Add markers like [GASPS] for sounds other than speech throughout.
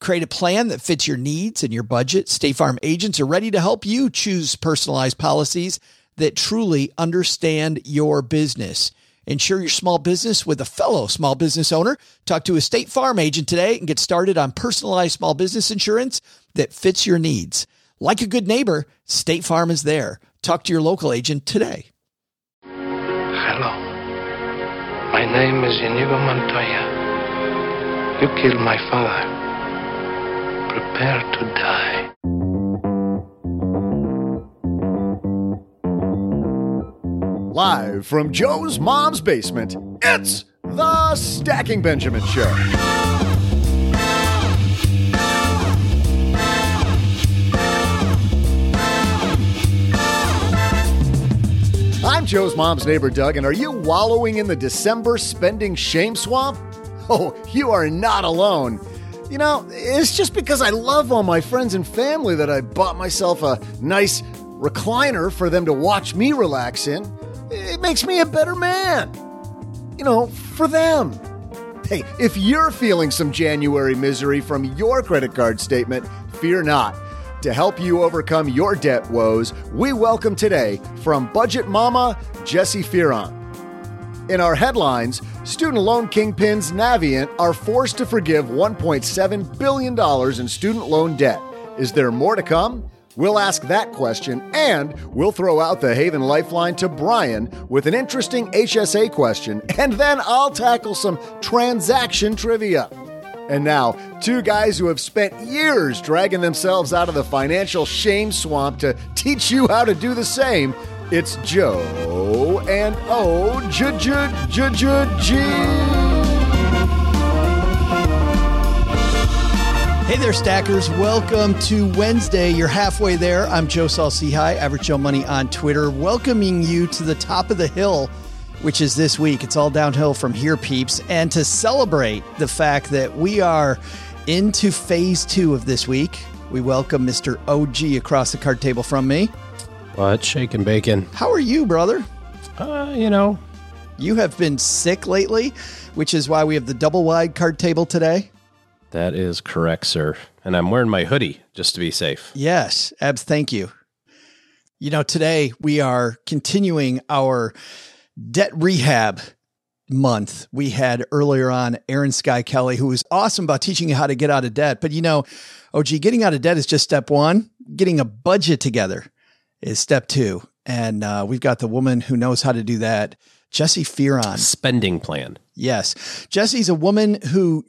Create a plan that fits your needs and your budget. State Farm agents are ready to help you choose personalized policies that truly understand your business. Insure your small business with a fellow small business owner. Talk to a State Farm agent today and get started on personalized small business insurance that fits your needs. Like a good neighbor, State Farm is there. Talk to your local agent today. Hello. My name is Inigo Montoya. You killed my father. Prepare to die. Live from Joe's mom's basement, it's the Stacking Benjamin Show. I'm Joe's mom's neighbor, Doug, and are you wallowing in the December spending shame swamp? Oh, you are not alone. You know, it's just because I love all my friends and family that I bought myself a nice recliner for them to watch me relax in. It makes me a better man. You know, for them. Hey, if you're feeling some January misery from your credit card statement, fear not. To help you overcome your debt woes, we welcome today from Budget Mama, Jessi Fearon. In our headlines, student loan kingpins Navient are forced to forgive $1.7 billion in student loan debt. Is there more to come? We'll ask that question, and we'll throw out the Haven Lifeline to Brian with an interesting HSA question, and then I'll tackle some transaction trivia. And now, two guys who have spent years dragging themselves out of the financial shame swamp to teach you how to do the same. It's Joe and O J J J J G. Hey there, stackers. Welcome to Wednesday. You're halfway there. I'm Joe Saul-Sehy, Average Joe Money on Twitter, welcoming you to the top of the hill, which is this week. It's all downhill from here, peeps. And to celebrate the fact that we are into phase two of this week, we welcome Mr. OG across the card table from me. What? Shake and bacon. How are you, brother? Uh, you know, You have been sick lately, which is why we have the double wide card table today. that is correct, sir. And I'm wearing my hoodie just to be safe. Yes, Abs, thank you. You know, today we are continuing our debt rehab month. We had earlier on Erin Skye Kelly, who was awesome about teaching you how to get out of debt. But you know, OG, getting out of debt is just step one. Getting a budget together is step two. And uh, we've got the woman who knows how to do that, Jessi Fearon. Spending plan. Yes. Jessi's a woman who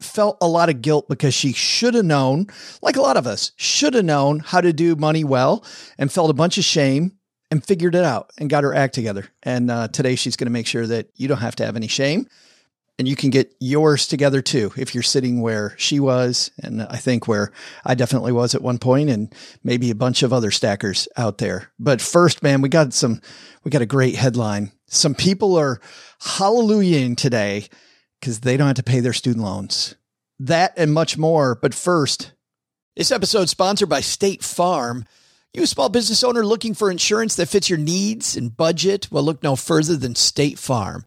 felt a lot of guilt because she should have known, like a lot of us, should have known how to do money well and felt a bunch of shame and figured it out and got her act together. And uh, today she's going to make sure that you don't have to have any shame and you can get yours together too if you're sitting where she was and I think where I definitely was at one point and maybe a bunch of other stackers out there. But first, man, we got some we got a great headline. Some people are hallelujahing today because they don't have to pay their student loans. That and much more. But first, this episode sponsored by State Farm. You a small business owner looking for insurance that fits your needs and budget? Well, look no further than State Farm.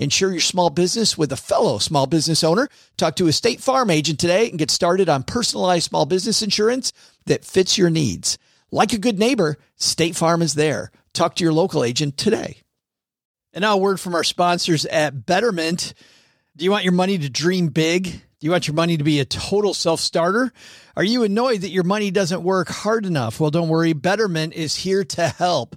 Insure your small business with a fellow small business owner. Talk to a State Farm agent today and get started on personalized small business insurance that fits your needs. Like a good neighbor, State Farm is there. Talk to your local agent today. And now a word from our sponsors at Betterment. Do you want your money to dream big? Do you want your money to be a total self starter? Are you annoyed that your money doesn't work hard enough? Well, don't worry. Betterment is here to help.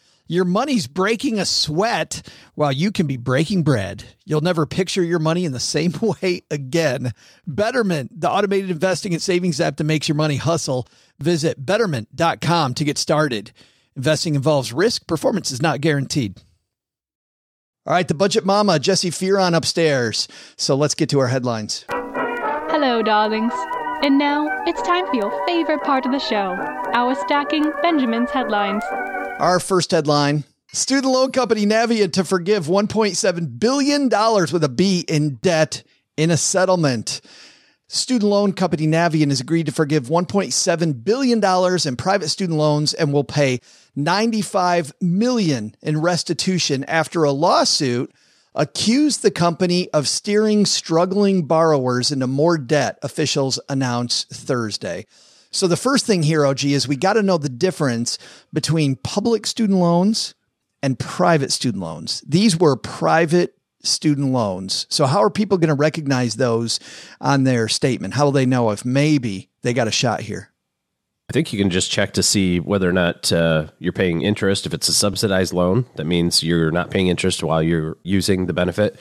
your money's breaking a sweat while you can be breaking bread. You'll never picture your money in the same [LAUGHS] way again. Betterment, the automated investing and savings app that makes your money hustle. Visit betterment.com to get started. Investing involves risk, performance is not guaranteed. All right, the budget mama, Jessi Fearon upstairs. So let's get to our headlines. Hello, darlings. And now it's time for your favorite part of the show our stacking Benjamin's headlines. Our first headline Student loan company Navient to forgive $1.7 billion with a B in debt in a settlement. Student loan company Navient has agreed to forgive $1.7 billion in private student loans and will pay 95 million in restitution after a lawsuit accused the company of steering struggling borrowers into more debt, officials announced Thursday. So the first thing here, OG, is we got to know the difference between public student loans and private student loans. These were private student loans. So how are people going to recognize those on their statement? How will they know if maybe they got a shot here? I think you can just check to see whether or not uh, you're paying interest. If it's a subsidized loan, that means you're not paying interest while you're using the benefit.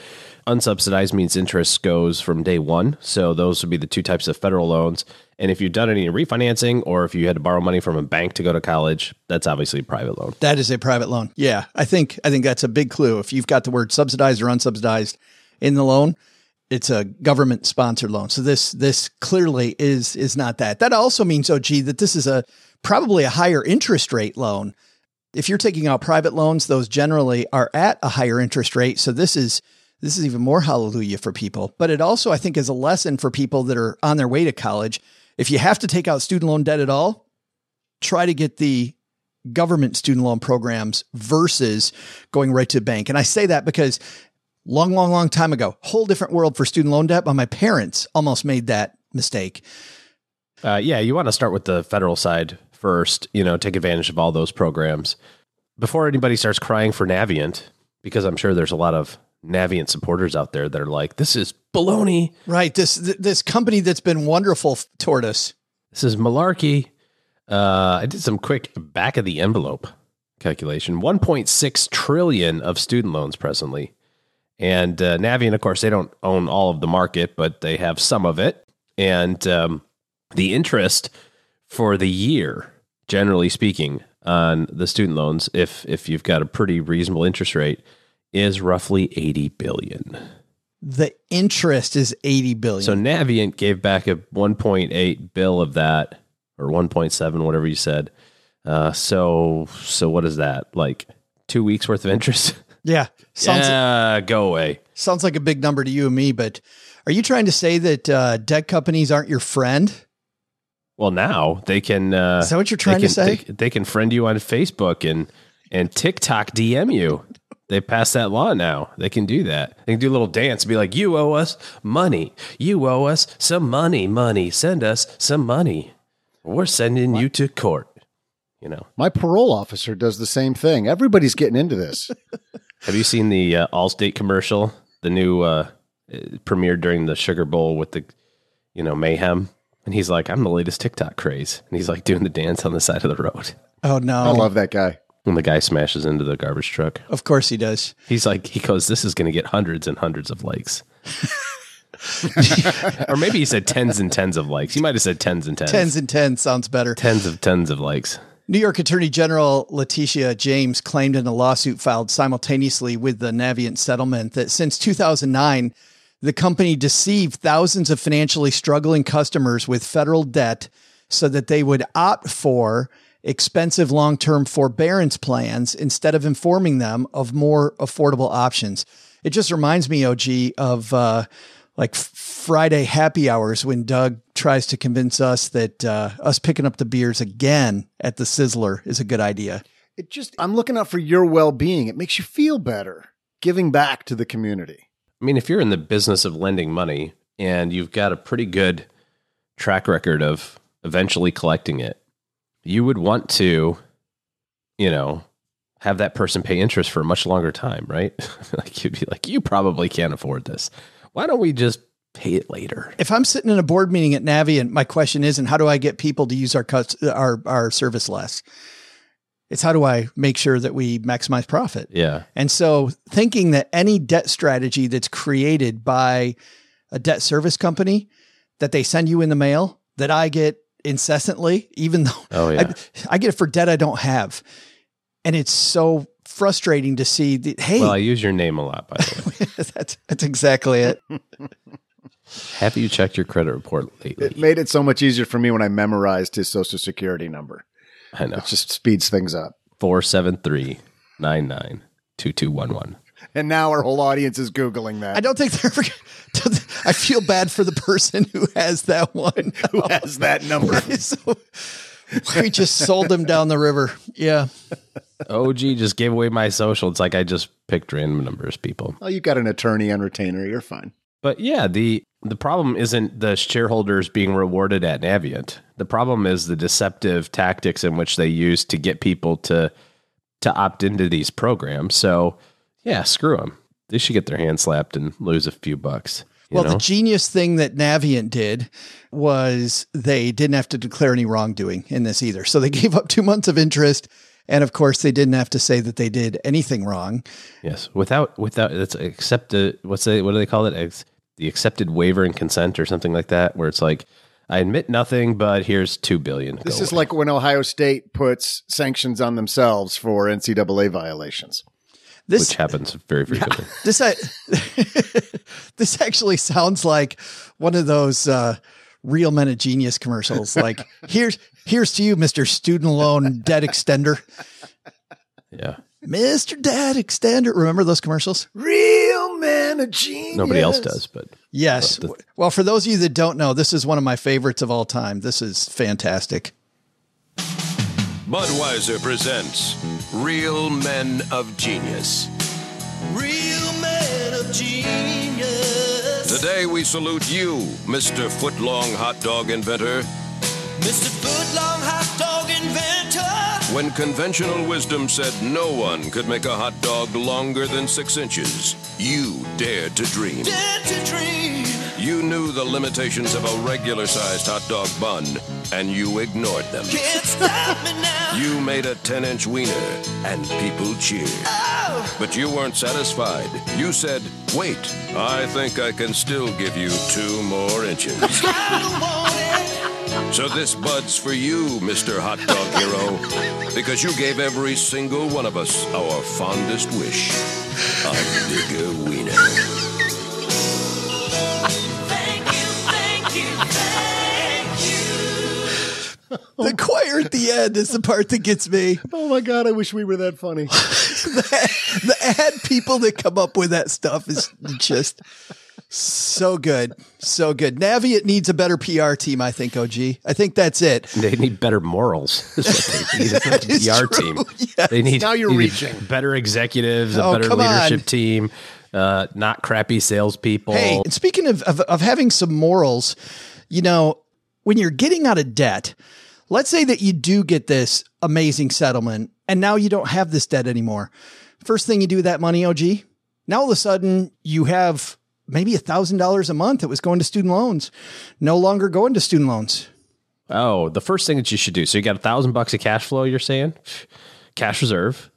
Unsubsidized means interest goes from day one. So those would be the two types of federal loans. And if you've done any refinancing or if you had to borrow money from a bank to go to college, that's obviously a private loan. That is a private loan. Yeah. I think I think that's a big clue. If you've got the word subsidized or unsubsidized in the loan, it's a government sponsored loan. So this this clearly is is not that. That also means, oh, OG, that this is a probably a higher interest rate loan. If you're taking out private loans, those generally are at a higher interest rate. So this is this is even more hallelujah for people. But it also, I think, is a lesson for people that are on their way to college. If you have to take out student loan debt at all, try to get the government student loan programs versus going right to bank. And I say that because long, long, long time ago, whole different world for student loan debt, but my parents almost made that mistake. Uh, yeah, you want to start with the federal side first, you know, take advantage of all those programs before anybody starts crying for Navient, because I'm sure there's a lot of Navient supporters out there that are like, this is baloney. Right. This, this company that's been wonderful toward us. This is malarkey. Uh, I did some quick back of the envelope calculation 1.6 trillion of student loans presently. And uh, Navient, of course, they don't own all of the market, but they have some of it. And um, the interest for the year, generally speaking, on the student loans, if if you've got a pretty reasonable interest rate, is roughly 80 billion. The interest is 80 billion. So Navient gave back a 1.8 bill of that or 1.7 whatever you said. Uh, so so what is that? Like 2 weeks worth of interest? [LAUGHS] Yeah. Sounds yeah, go away. Sounds like a big number to you and me, but are you trying to say that uh, debt companies aren't your friend? Well, now they can. Uh, Is that what you're trying can, to say? They, they, can friend you on Facebook and and TikTok DM you. They passed that law now. They can do that. They can do a little dance and be like, "You owe us money. You owe us some money. Money. Send us some money. We're sending what? you to court." You know, my parole officer does the same thing. Everybody's getting into this. [LAUGHS] Have you seen the uh, Allstate commercial? The new uh, premiered during the Sugar Bowl with the, you know, mayhem. And he's like, "I'm the latest TikTok craze," and he's like doing the dance on the side of the road. Oh no! I love that guy. And the guy smashes into the garbage truck. Of course he does. He's like, he goes, "This is going to get hundreds and hundreds of likes." [LAUGHS] or maybe he said tens and tens of likes. He might have said tens and tens. Tens and tens sounds better. Tens of tens of likes. New York Attorney General Letitia James claimed in a lawsuit filed simultaneously with the Navient settlement that since 2009, the company deceived thousands of financially struggling customers with federal debt so that they would opt for expensive long term forbearance plans instead of informing them of more affordable options. It just reminds me, OG, of uh, like Friday happy hours when Doug tries to convince us that uh, us picking up the beers again at the Sizzler is a good idea. It just, I'm looking out for your well being. It makes you feel better giving back to the community. I mean, if you're in the business of lending money and you've got a pretty good track record of eventually collecting it, you would want to, you know, have that person pay interest for a much longer time, right? [LAUGHS] like you'd be like, you probably can't afford this. Why don't we just pay it later? If I'm sitting in a board meeting at Navient my question isn't how do I get people to use our cuts, our our service less. It's how do I make sure that we maximize profit. Yeah. And so thinking that any debt strategy that's created by a debt service company that they send you in the mail that I get incessantly, even though Oh yeah. I, I get it for debt I don't have. And it's so frustrating to see that, hey, well, I use your name a lot, by the way. [LAUGHS] that's, that's exactly it. [LAUGHS] Have you checked your credit report lately? It made it so much easier for me when I memorized his social security number. I know. It just speeds things up. 473 99 2211. And now our whole audience is Googling that. I don't think they're ever. [LAUGHS] I feel bad for the person who has that one. [LAUGHS] Who has that [LAUGHS] number? so, we just sold them down the river. Yeah. OG just gave away my social. It's like I just picked random numbers, people. Oh, you got an attorney on retainer. You're fine. But yeah, the the problem isn't the shareholders being rewarded at Navient. The problem is the deceptive tactics in which they use to get people to to opt into these programs. So yeah, screw them. They should get their hand slapped and lose a few bucks. You Well, know? the genius thing that Navient did was they didn't have to declare any wrongdoing in this either. So they [LAUGHS] gave up two months of interest. And of course, they didn't have to say that they did anything wrong. yes, without without it's accept the what's they what do they call it? Ex- the accepted waiver and consent or something like that, where it's like I admit nothing, but here's two billion. This Go is away. like when Ohio State puts sanctions on themselves for NCAA violations. This which happens very frequently. [LAUGHS] this I, [LAUGHS] this actually sounds like one of those uh, real men of genius commercials. Like [LAUGHS] here's here's to you, Mister Student Loan Debt Extender, Yeah. Mister Debt Extender. Remember those commercials? Real man of genius. Nobody else does, but Yes. well, for those of you that don't know, this is one of my favorites of all time. This is fantastic. Budweiser presents Real Men of Genius. Real man of genius. Today we salute you, Mr. Footlong Hot Dog Inventor. Mr. Footlong hot dog inventor. When conventional wisdom said no one could make a hot dog longer than six inches, you dared to dream. Dare to dream. You knew the limitations of a regular sized hot dog bun, and you ignored them. Can't stop me now. You made a 10 inch wiener, and people cheered. Oh, But you weren't satisfied. You said, wait, I think I can still give you two more inches. I don't want it. so this bud's for you, Mr. Hot Dog Hero, because you gave every single one of us our fondest wish a bigger wiener. The choir at the end is the part that gets me. Oh my god, I wish we were that funny. [LAUGHS] the, the ad people that come up with that stuff is just so good. So good. Navient needs a better PR team, I think, OG. I think that's it. they need better morals. Is they need. It's [LAUGHS] not is a PR true. team. Yes. They need Now you're need reaching. better executives, a Oh, better leadership on. team, uh, not crappy salespeople. Hey, and speaking of, of, of having some morals, you know, when you're getting out of debt, let's say that you do get this amazing settlement and now you don't have this debt anymore. First thing you do with that money, OG, now all of a sudden you have maybe a thousand dollars a month that was going to student loans, no longer going to student loans. Oh, the first thing that you should do. So you got a thousand bucks of cash flow. You're saying cash reserve,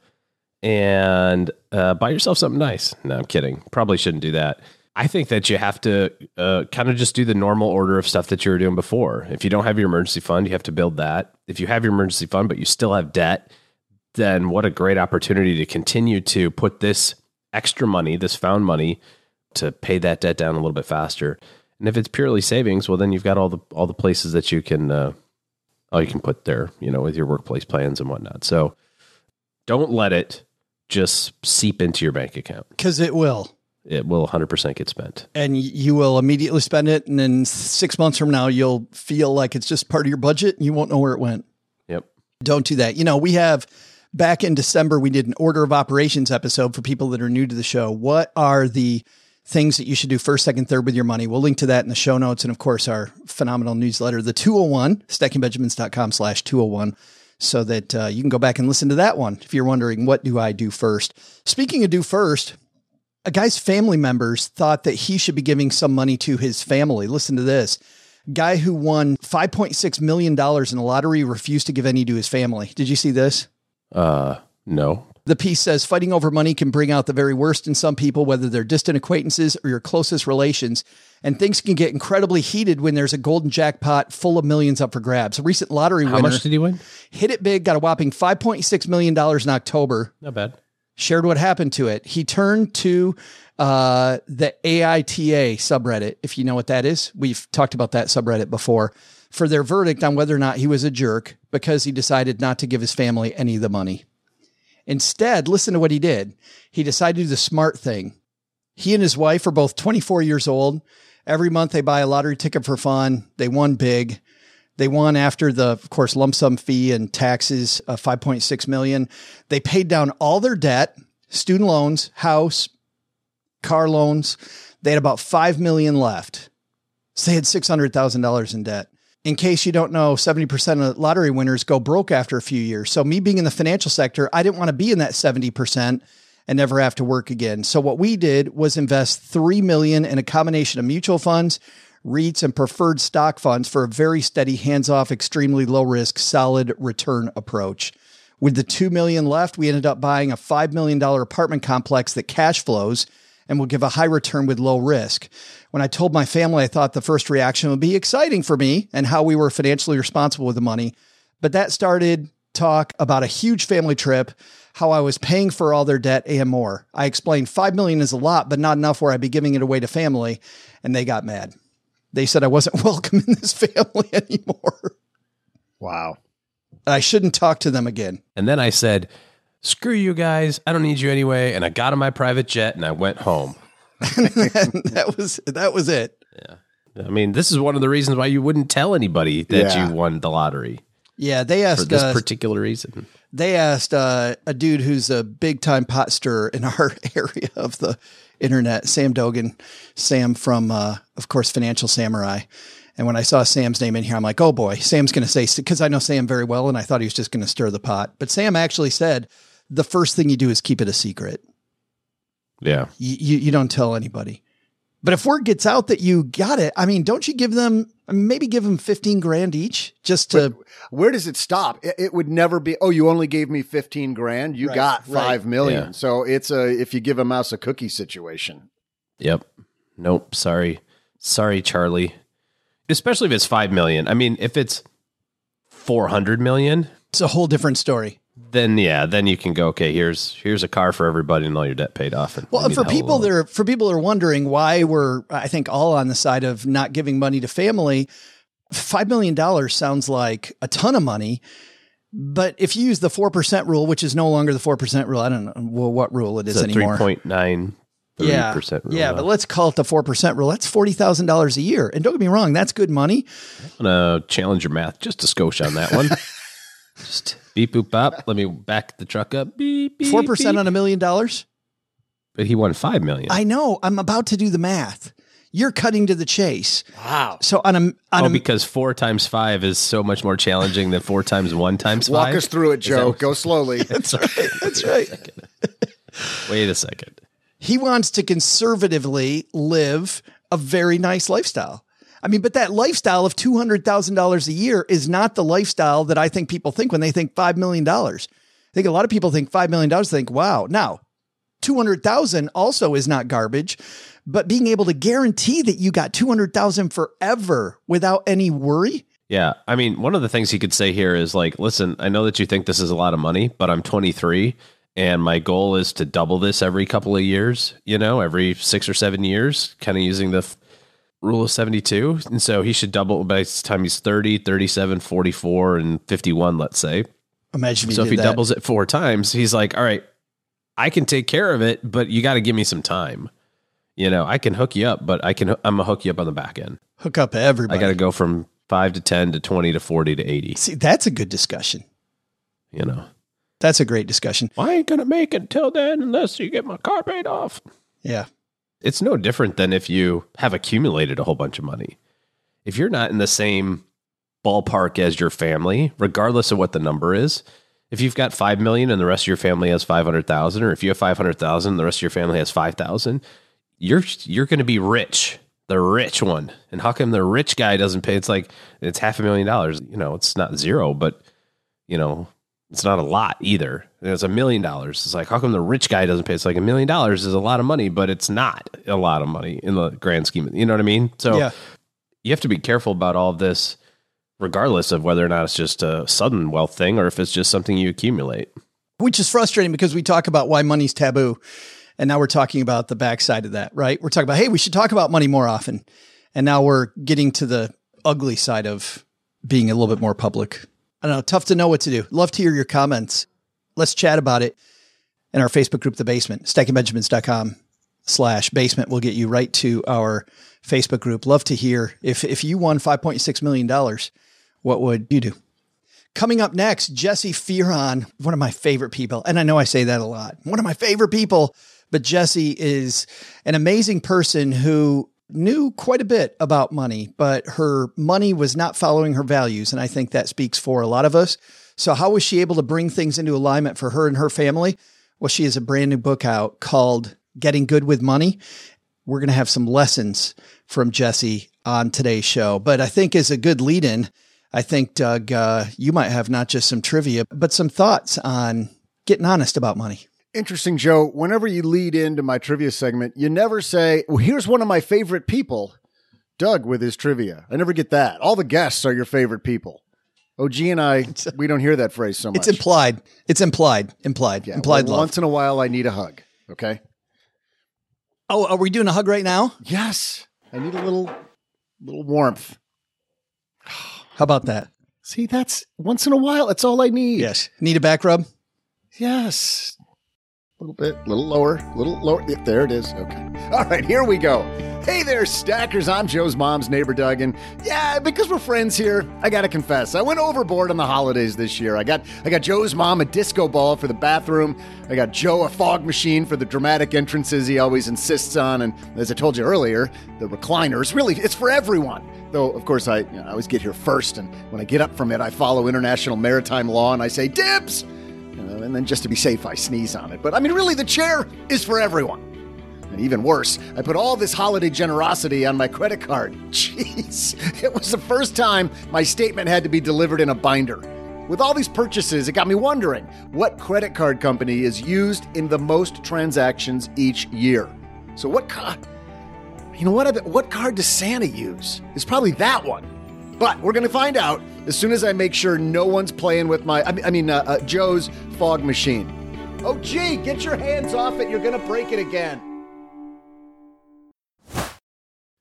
and uh, buy yourself something nice. No, I'm kidding. Probably shouldn't do that. I think that you have to uh, kind of just do the normal order of stuff that you were doing before. If you don't have your emergency fund, you have to build that. If you have your emergency fund, but you still have debt, then what a great opportunity to continue to put this extra money, this found money, to pay that debt down a little bit faster. And if it's purely savings, well, then you've got all the all the places that you can uh, all you can put there, you know, with your workplace plans and whatnot. So don't let it just seep into your bank account. Because it will. It will 100% get spent. and you will immediately spend it. And then six months from now, you'll feel like it's just part of your budget and you won't know where it went. Yep. Don't do that. You know, we have back in December, we did an order of operations episode for people that are new to the show. What are the things that you should do first, second, third with your money. We'll link to that in the show notes. And of course, our phenomenal newsletter, the 201, stackingbenjamins.com slash 201, so that uh, you can go back and listen to that one if you're wondering, what do I do first? Speaking of do first, a guy's family members thought that he should be giving some money to his family. Listen to this. Guy who won $5.6 million in the lottery refused to give any to his family. Did you see this? Uh, no. The piece says fighting over money can bring out the very worst in some people, whether they're distant acquaintances or your closest relations. And things can get incredibly heated when there's a golden jackpot full of millions up for grabs. A recent lottery How winner much did he win? hit it big, got a whopping $5.6 million in October Not bad. Shared what happened to it. He turned to uh, the AITA subreddit, if you know what that is. We've talked about that subreddit before for their verdict on whether or not he was a jerk because he decided not to give his family any of the money. Instead, listen to what he did. He decided to do the smart thing. He and his wife are both 24 years old. Every month they buy a lottery ticket for fun. They won big. They won after the, of course, lump sum fee and taxes of 5.6 million. They paid down all their debt, student loans, house, car loans. They had about 5 million left. So they had $600,000 in debt. In case you don't know, 70% of lottery winners go broke after a few years. So me being in the financial sector, I didn't want to be in that 70% and never have to work again. So what we did was invest 3 million in a combination of mutual funds, REITs and preferred stock funds for a very steady hands-off, extremely low risk, solid return approach. With the 2 million left, we ended up buying a $5 million apartment complex that cash flows and will give a high return with low risk. When I told my family, I thought the first reaction would be exciting for me and how we were financially responsible with the money. But that started talk about a huge family trip, how I was paying for all their debt and more. I explained 5 million is a lot, but not enough where I'd be giving it away to family. And they got mad. They said I wasn't [LAUGHS] welcome in this family [LAUGHS] anymore. Wow. I shouldn't talk to them again. And then I said, screw you guys. I don't need you anyway. And I got on my private jet and I went home. [LAUGHS] that was that was it. Yeah. I mean, this is one of the reasons why you wouldn't tell anybody that Yeah. you won the lottery Yeah, they for asked this uh, particular reason. They asked uh, a dude who's a big time pot stirrer in [LAUGHS] our area of the internet, Sam Dogen, Sam from, uh, of course, Financial Samurai. And when I saw Sam's name in here, I'm like, oh boy, Sam's going to say, because I know Sam very well, and I thought he was just going to stir the pot. But Sam actually said the first thing you do is keep it a secret. Yeah. You, you, you don't tell anybody. But if word gets out that you got it, I mean, don't you give them maybe give them 15 grand each just to Where does it stop? It, it would never be, oh, you only gave me 15 grand. You Right, got right. five million. Yeah. So it's a, if you give a mouse a cookie situation. Yep. Nope. Sorry. Sorry, Charlie. Especially if it's 5 million. I mean, if it's 400 million, it's a whole different story. Then yeah, then you can go, okay, here's here's a car for everybody and all your debt paid off. And Well, me for people that are for people that are wondering why we're I think all on the side of not giving money to family, five million dollars sounds like a ton of money. But if you use the four percent rule, which is no longer the four percent rule, I don't know well, what rule it is it's a anymore. 3.9 yeah, percent rule. yeah, now. but let's call it the four percent rule. That's forty thousand dollars a year, and don't get me wrong, that's good money. I'm gonna challenge your math just a skosh on that one. [LAUGHS] just beep boop bop. Let me back the truck up. Beep beep. Four percent beep. on a million dollars. But he won five million. I know. I'm about to do the math. You're cutting to the chase. Wow. So on a on oh, a because four times five is so much more challenging than four times one times Walk five. us through it, Is that Joe. what- Go slowly. [LAUGHS] that's right. That's right. Wait a second. he wants to conservatively live a very nice lifestyle. I mean, but that lifestyle of $200,000 a year is not the lifestyle that I think people think when they think $5 million. I think a lot of people think $5 million, think, wow. Now, 200,000 also is not garbage, but being able to guarantee that you got 200,000 forever without any worry. Yeah. I mean, one of the things he could say here is like, listen, I know that you think this is a lot of money, but I'm 23 and my goal is to double this every couple of years, you know, every six or seven years, kind of using the rule of 72. And so he should double by the time he's 30, 37, 44, and 51, let's say. Imagine So if he that. doubles it four times, he's like, all right, I can take care of it, but you got to give me some time. You know, I can hook you up, but I can, I'm gonna hook you up on the back end. hook up everybody. I got to go from five to 10 to 20 to 40 to 80, See, that's a good discussion. you know. That's a great discussion. I ain't gonna make it till then unless you get my car paid off. Yeah. It's no different than if you have accumulated a whole bunch of money. If you're not in the same ballpark as your family, regardless of what the number is, if you've got 5 million and the rest of your family has 500,000 or if you have 500,000 and the rest of your family has 5,000, you're you're going to be rich. The rich one. And how come the rich guy doesn't pay? It's like it's half a million dollars. You know, it's not zero, but you know, it's not a lot either. It's a million dollars. It's like, how come the rich guy doesn't pay? It's like a million dollars is a lot of money, but it's not a lot of money in the grand scheme. of- You know what I mean? So Yeah. you have to be careful about all of this, regardless of whether or not it's just a sudden wealth thing or if it's just something you accumulate. which is frustrating because we talk about why money's taboo. And now we're talking about the backside of that, right? We're talking about, hey, we should talk about money more often. And now we're getting to the ugly side of being a little bit more public. I don't know, tough to know what to do. Love to hear your comments. Let's chat about it in our Facebook group, The Basement, stackingbenjamins.com slash basement will get you right to our Facebook group. Love to hear if, if you won $5.6 million, what would you do? Coming up next, Jessi Fearon, one of my favorite people. And I know I say that a lot. One of my favorite people, but Jessi is an amazing person who knew quite a bit about money, but her money was not following her values. And I think that speaks for a lot of us. So, how was she able to bring things into alignment for her and her family? Well, she has a brand new book out called Getting Good with Money. We're going to have some lessons from Jessi on today's show. But I think as a good lead in, I think, Doug, uh, you might have not just some trivia, but some thoughts on getting honest about money. Interesting, Joe. Whenever you lead into my trivia segment, you never say, well, here's one of my favorite people, Doug, with his trivia. I never get that. All the guests are your favorite people. OG and I, we don't hear that phrase so much. It's implied. It's implied. Implied. Yeah, implied well, love. Once in a while, I need a hug. Okay. oh, are we doing a hug right now? Yes, I need a little, little warmth. How about that? See, that's once in a while. That's all I need. Yes. Need a back rub? Yes. Little bit, a little lower, a little lower. There it is. Okay. All right, here we go. Hey there, stackers. I'm Joe's mom's neighbor, Doug. And yeah, because we're friends here, I gotta confess, I went overboard on the holidays this year. I got I got Joe's mom a disco ball for the bathroom. I got Joe a fog machine for the dramatic entrances he always insists on. And as I told you earlier, the recliners, really, it's for everyone. Though, of course, I, you know, I always get here first, and when I get up from it, I follow international maritime law and I say, dibs! And then just to be safe, I sneeze on it. But I mean, really, the chair is for everyone. And even worse, I put all this holiday generosity on my credit card. [LAUGHS] Jeez, it was the first time my statement had to be delivered in a binder. With all these purchases, it got me wondering what credit card company is used in the most transactions each year. So, what card? You know what? What card does Santa use? It's probably that one. But we're going to find out as soon as I make sure no one's playing with my, I mean, uh, uh, Joe's fog machine. Oh, gee, get your hands off it. You're going to break it again.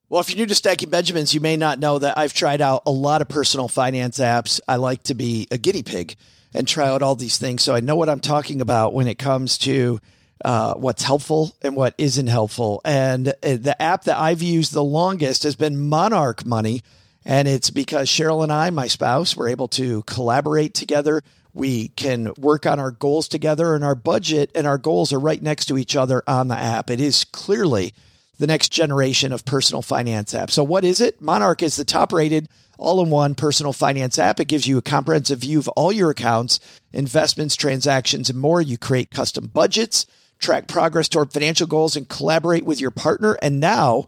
Well, if you're new to Stacking Benjamins, you may not know that I've tried out a lot of personal finance apps. I like to be a guinea pig and try out all these things. So I know what I'm talking about when it comes to uh, what's helpful and what isn't helpful. And uh, the app that I've used the longest has been Monarch Money. And it's because Cheryl and I, my spouse, were able to collaborate together. We can work on our goals together, and our budget and our goals are right next to each other on the app. It is clearly the next generation of personal finance app. So, what is it? Monarch is the top rated all in one personal finance app. It gives you a comprehensive view of all your accounts, investments, transactions, and more. You create custom budgets, track progress toward financial goals, and collaborate with your partner. And now,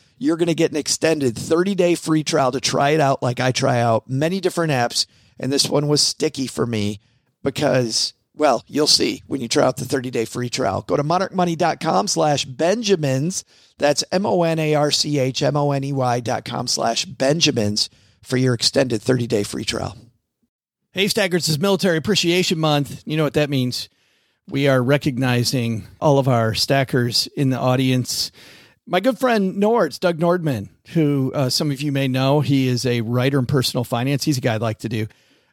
you're going to get an extended 30 day free trial to try it out like I try out many different apps. And this one was sticky for me because, well, you'll see when you try out the 30 day free trial. Go to monarchmoney.com slash Benjamins. That's M O N A R C H M O N E Y dot com slash Benjamins for your extended 30 day free trial. Hey, Stackers, is Military Appreciation Month. You know what that means. We are recognizing all of our stackers in the audience My good friend Nords, Doug Nordman, who uh, some of you may know, he is a writer in personal finance. He's a guy I'd like to do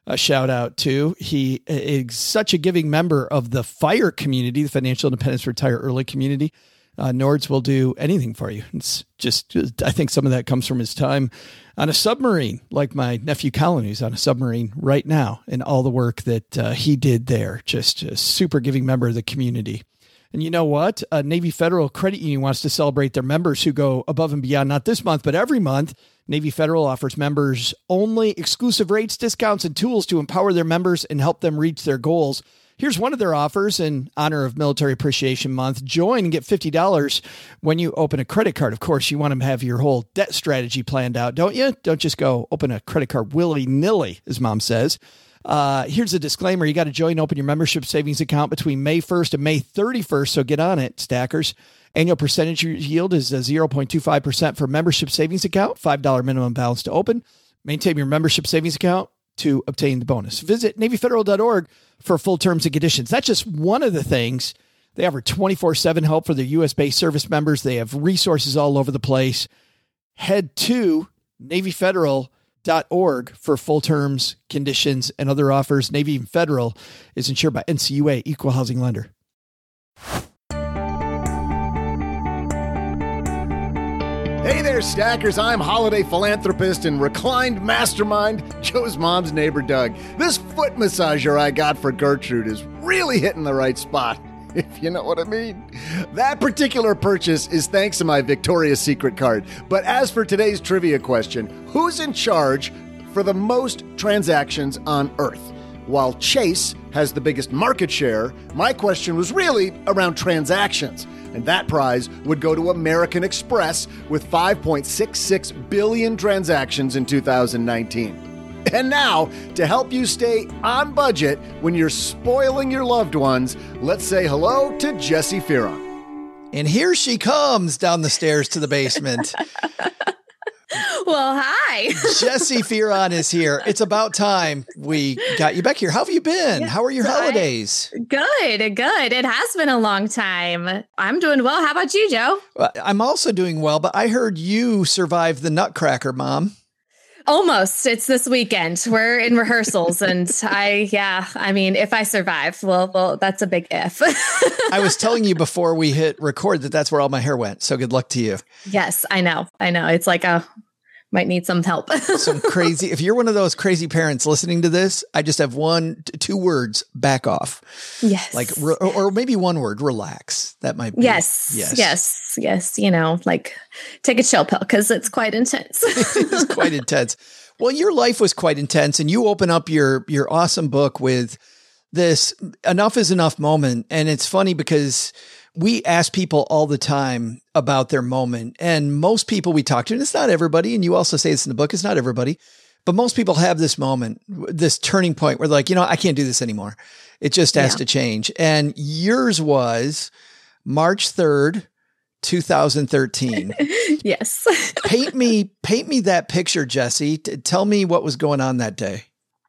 a shout out to. He is such a giving member of the FIRE community, the Financial Independence Retire Early community. Uh, Nords will do anything for you. It's just, I think some of that comes from his time on a submarine, like my nephew Colin, who's on a submarine right now, and all the work that uh, he did there. Just a super giving member of the community. And you know what? Navy Federal Credit Union wants to celebrate their members who go above and beyond, not this month, but every month. Navy Federal offers members only exclusive rates, discounts, and tools to empower their members and help them reach their goals. Here's one of their offers in honor of Military Appreciation Month. Join and get $50 when you open a credit card. Of course, you want to have your whole debt strategy planned out, don't you? Don't just go open a credit card willy nilly, as mom says. Uh, here's a disclaimer you got to join open your membership savings account between May 1st and May 31st. So get on it, stackers. Annual percentage yield is a 0.25% for membership savings account, $5 minimum balance to open. Maintain your membership savings account to obtain the bonus. Visit NavyFederal.org for full terms and conditions. That's just one of the things. They offer 24 7 help for their US based service members. They have resources all over the place. Head to NavyFederal.org for full terms, conditions, and other offers. Navy Federal is insured by NCUA, Equal Housing Lender. Hey there, stackers. I'm holiday philanthropist and reclined mastermind, Joe's mom's neighbor, Doug. This foot massager I got for Gertrude is really hitting the right spot, [LAUGHS] if you know what I mean. That particular purchase is thanks to my Victoria's Secret card. But as for today's trivia question, who's in charge for the most transactions on Earth? While Chase has the biggest market share, my question was really around transactions. And that prize would go to American Express with 5.66 billion transactions in 2019. And now, to help you stay on budget when you're spoiling your loved ones, let's say hello to Jessi Fearon. And here she comes down the stairs to the basement. [LAUGHS] Well, hi. [LAUGHS] Jessi Fearon is here. It's about time we got you back here. How have you been? How are your so I- holidays? Good, good. It has been a long time. I'm doing well. How about you, Joe? Well, I'm also doing well, but I heard you survived the Nutcracker, Mom. Almost. It's this weekend. We're in rehearsals, and I, yeah. I mean, if I survive, well, well, that's a big if. [LAUGHS] I was telling you before we hit record that that's where all my hair went. So good luck to you. yes, I know. I know. It's like a might need some help. [LAUGHS] Some crazy. if you're one of those crazy parents listening to this, I just have one, two words: back off. yes. Like, re- or, maybe one word: relax. That might be. Yes, yes, yes, You know, like take a chill pill because it's quite intense. [LAUGHS] it's quite intense. Well, your life was quite intense, and you open up your your awesome book with this "enough is enough" moment, and it's funny because we ask people all the time about their moment, and most people we talk to, and it's not everybody, and you also say this in the book, it's not everybody, but most people have this moment, this turning point where they're like, you know, I can't do this anymore. It just has Yeah. to change, and yours was March third. 2013 [LAUGHS] yes. paint me paint me that picture jessi T- tell me what was going on that day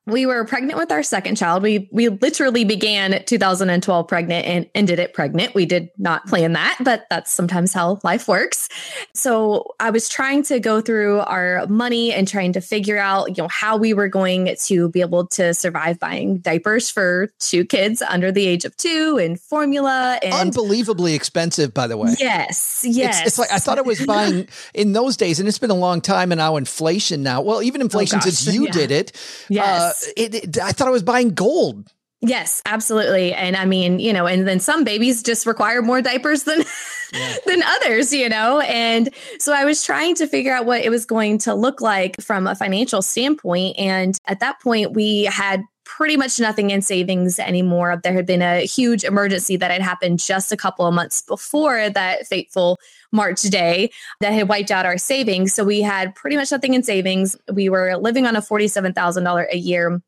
we were pregnant with our second child. We we literally began 2012 pregnant and ended it pregnant. We did not plan that, but that's sometimes how life works. So I was trying to go through our money and trying to figure out, you know, how we were going to be able to survive buying diapers for two kids under the age of 2 and formula and unbelievably expensive by the way Yes, yes. it's, like i thought it was [LAUGHS] buying in those days and it's been a long time and now inflation now well even inflation Oh, since you yeah. did it Yes. uh, it, it- i thought i was buying gold Yes, absolutely. And I mean, you know, and then some babies just require more diapers than [LAUGHS] than others, you know. And so I was trying to figure out what it was going to look like from a financial standpoint and at that point we had pretty much nothing in savings anymore. There had been a huge emergency that had happened just a couple of months before that fateful March day that had wiped out our savings. So we had pretty much nothing in savings. We were living on a $47,000 a year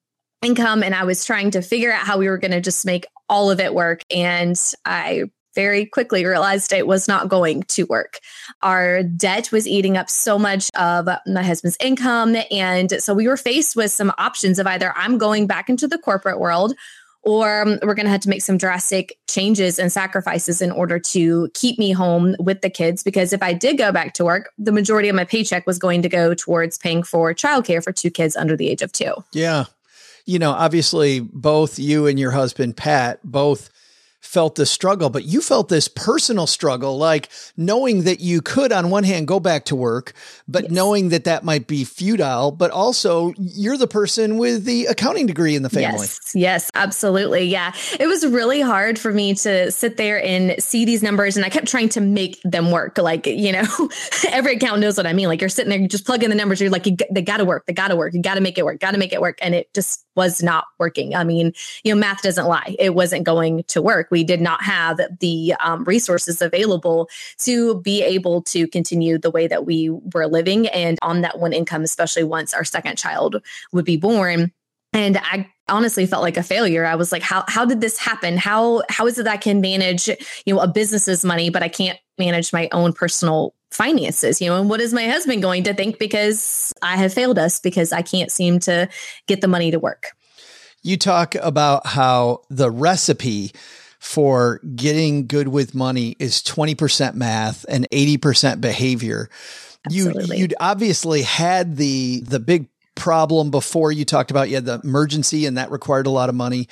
income and I was trying to figure out how we were going to just make all of it work. And I very quickly realized it was not going to work. Our debt was eating up so much of my husband's income. And so we were faced with some options of either I'm going back into the corporate world or um, we're going to have to make some drastic changes and sacrifices in order to keep me home with the kids. Because if I did go back to work, the majority of my paycheck was going to go towards paying for childcare for two kids under the age of two. Yeah. You know, obviously, both you and your husband, Pat, both felt this struggle, but you felt this personal struggle, like knowing that you could, on one hand, go back to work, but Yes. knowing that that might be futile, but also you're the person with the accounting degree in the family. Yes, yes, absolutely. Yeah. It was really hard for me to sit there and see these numbers and I kept trying to make them work. Like, you know, [LAUGHS] every account knows what I mean. Like you're sitting there, you just plug in the numbers, you're like, you, they gotta work, they gotta work, you gotta make it work, gotta make it work. And it just was not working. I mean, you know, math doesn't lie. It wasn't going to work. We did not have the um, resources available to be able to continue the way that we were living and on that one income, especially once our second child would be born and i honestly felt like a failure i was like how how did this happen how how is it that i can manage you know a business's money but i can't manage my own personal finances you know and what is my husband going to think because i have failed us because i can't seem to get the money to work You talk about how the recipe for getting good with money is 20% math and 80% behavior. You you'd obviously had the the big problem before you talked about you had the emergency and that required a lot of money.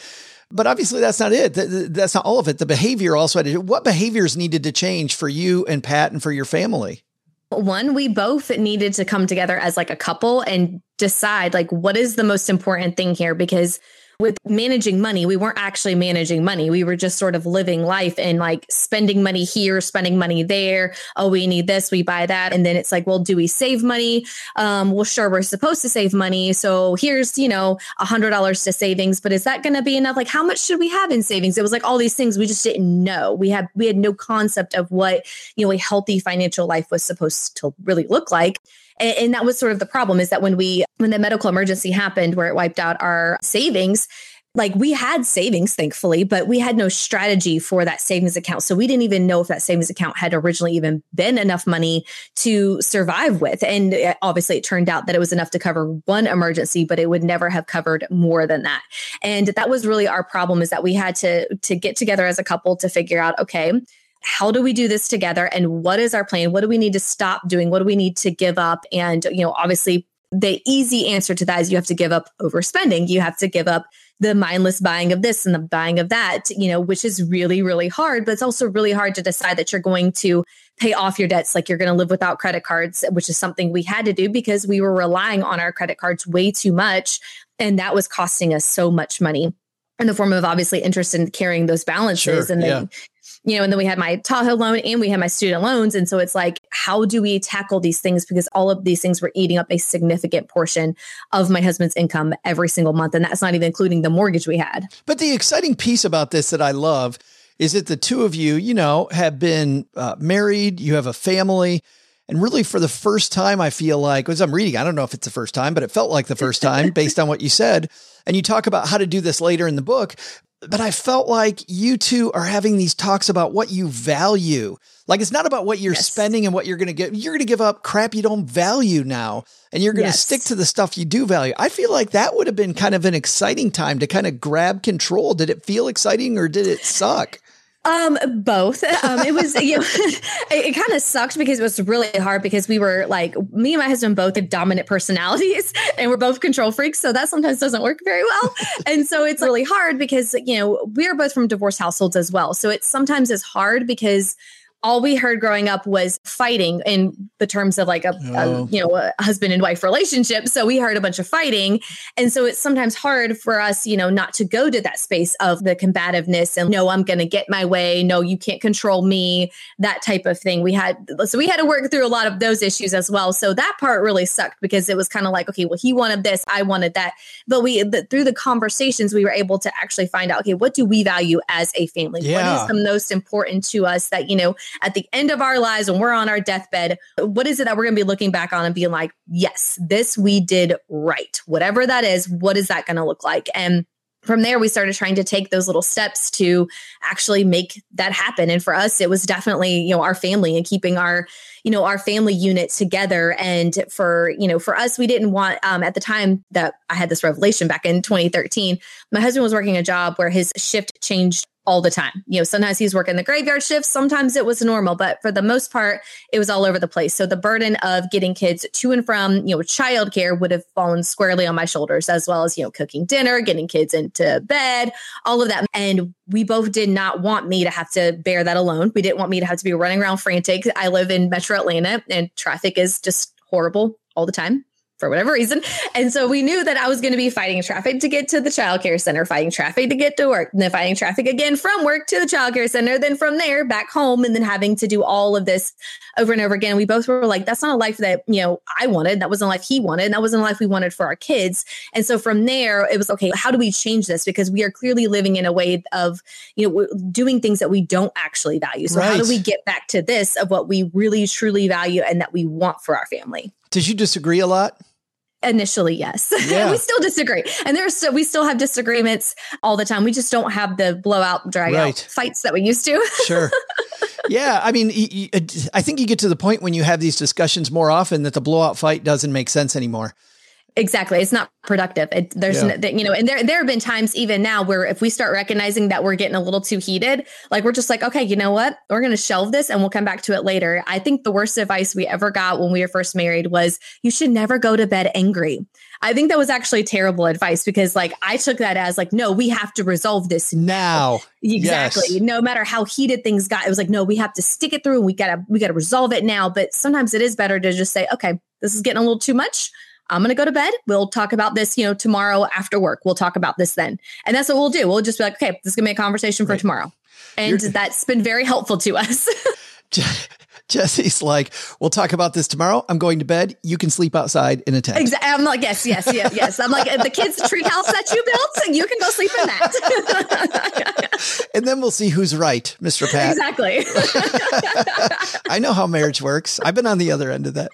But obviously that's not it. Th- th- That's not all of it. The behavior also had to what behaviors needed to change for you and Pat and for your family. one we both needed to come together as like a couple and decide like what is the most important thing here because with managing money we weren't actually managing money. We were just sort of living life and like spending money here spending money there. Oh we need this we buy that. And then it's like well do we save money? Um well sure we're supposed to save money. So here's you know a hundred dollars to savings but is that going to be enough? Like how much should we have in savings? It was like all these things we just didn't know. We had we had no concept of what you know a healthy financial life was supposed to really look like and, and that was sort of the problem is that when we when the medical emergency happened where it wiped out our savings like we had savings thankfully but we had no strategy for that savings account. So we didn't even know if that savings account had originally even been enough money to survive with. And uh, obviously it turned out that it was enough to cover one emergency but it would never have covered more than that. And that was really our problem is that we had to to get together as a couple to figure out okay how do we do this together? And what is our plan? What do we need to stop doing? What do we need to give up? And you know obviously the easy answer to that is you have to give up overspending. You have to give up the mindless buying of this and the buying of that you know which is really really hard but it's also really hard to decide that you're going to pay off your debts like you're going to live without credit cards which is something we had to do because we were relying on our credit cards way too much and that was costing us so much money in the form of obviously interest in carrying those balances Sure, and then you know and then we had my Tahoe loan and we had my student loans. And so it's like how do we tackle these things? Because all of these things were eating up a significant portion of my husband's income every single month. And that's not even including the mortgage we had. But the exciting piece about this that I love is that the two of you, you know, have been uh, married, you have a family, and really for the first time, I feel like, as I'm reading, I don't know if it's the first time, but it felt like the first time based on what you said. And you talk about how to do this later in the book. But I felt like you two are having these talks about what you value. Like it's not about what you're Yes. spending and what you're going to get. You're going to give up crap you don't value now, and you're going to Yes. stick to the stuff you do value. I feel like that would have been kind of an exciting time to kind of grab control. Did it feel exciting or did it suck? Um, both. Um, it was, you know, [LAUGHS] it, it kind of sucked because it was really hard because we were like, me and my husband both have dominant personalities [LAUGHS] and we're both control freaks. So that sometimes doesn't work very well. and so it's really hard because, you know, we're both from divorce households as well. So it's sometimes is hard because all we heard growing up was fighting in the terms of like a, Oh. a you know a husband and wife relationship. So we heard a bunch of fighting. And so it's sometimes hard for us you know not to go to that space of the combativeness and no i'm going to get my way. No you can't control me that type of thing. We had so we had to work through a lot of those issues as well. So that part really sucked because it was kind of like okay well he wanted this i wanted that. But we the, through the conversations we were able to actually find out okay what do we value as a family? Yeah. what is the most important to us that you know at the end of our lives when we're on our deathbed what is it that we're going to be looking back on and being like yes this we did right. Whatever that is what is that going to look like? And from there we started trying to take those little steps to actually make that happen. And for us it was definitely you know our family and keeping our you know our family unit together. And for you know for us we didn't want um, at the time that i had this revelation back in 2013 my husband was working a job where his shift changed all the time. You know, sometimes he's working the graveyard shift, sometimes it was normal, but for the most part, it was all over the place. So the burden of getting kids to and from, you know, childcare would have fallen squarely on my shoulders, as well as, you know, cooking dinner, getting kids into bed, all of that. And we both did not want me to have to bear that alone. We didn't want me to have to be running around frantic. I live in metro Atlanta and traffic is just horrible all the time for whatever reason. And so we knew that I was going to be fighting traffic to get to the childcare center, fighting traffic to get to work, and then fighting traffic again from work to the childcare center, then from there back home, and then having to do all of this over and over again. We both were like, that's not a life that, you know, I wanted. That wasn't a life he wanted. And that wasn't a life we wanted for our kids. And so from there, it was okay, how do we change this? Because we are clearly living in a way of, you know, doing things that we don't actually value. So how do we get back to this of what we really truly value and that we want for our family? Did you disagree a lot? Initially, yes. [LAUGHS] Yeah. we still disagree. And there's still, we still have disagreements all the time. We just don't have the blowout, drag Right. out fights that we used to. [LAUGHS] Sure. yeah, I mean, y- y- it- I think you get to the point when you have these discussions more often that the blowout fight doesn't make sense anymore. Exactly. It's not productive. It, there's, Yeah. no, you know, and there, there have been times even now where if we start recognizing that we're getting a little too heated, like we're just like, okay, you know what? We're going to shelve this and we'll come back to it later. I think the worst advice we ever got when we were first married was you should never go to bed angry. I think that was actually terrible advice because like I took that as like, no, we have to resolve this Now, Exactly. Yes. No matter how heated things got, it was like, no, we have to stick it through and we gotta we gotta resolve it now. But sometimes it is better to just say, okay, this is getting a little too much. I'm gonna go to bed. We'll talk about this, you know, tomorrow after work. We'll talk about this then. And that's what we'll do. We'll just be like, okay, this is gonna be a conversation for Right. tomorrow. And You're- that's been very helpful to us. [LAUGHS] [LAUGHS] Jessi's like, we'll talk about this tomorrow. I'm going to bed. You can sleep outside in a tent. exactly. I'm like, yes, yes, yes, yes. I'm like the kids' treehouse that you built, you can go sleep in that. [LAUGHS] And then we'll see who's right, Mr. Pat. exactly. [LAUGHS] I know how marriage works. I've been on the other end of that.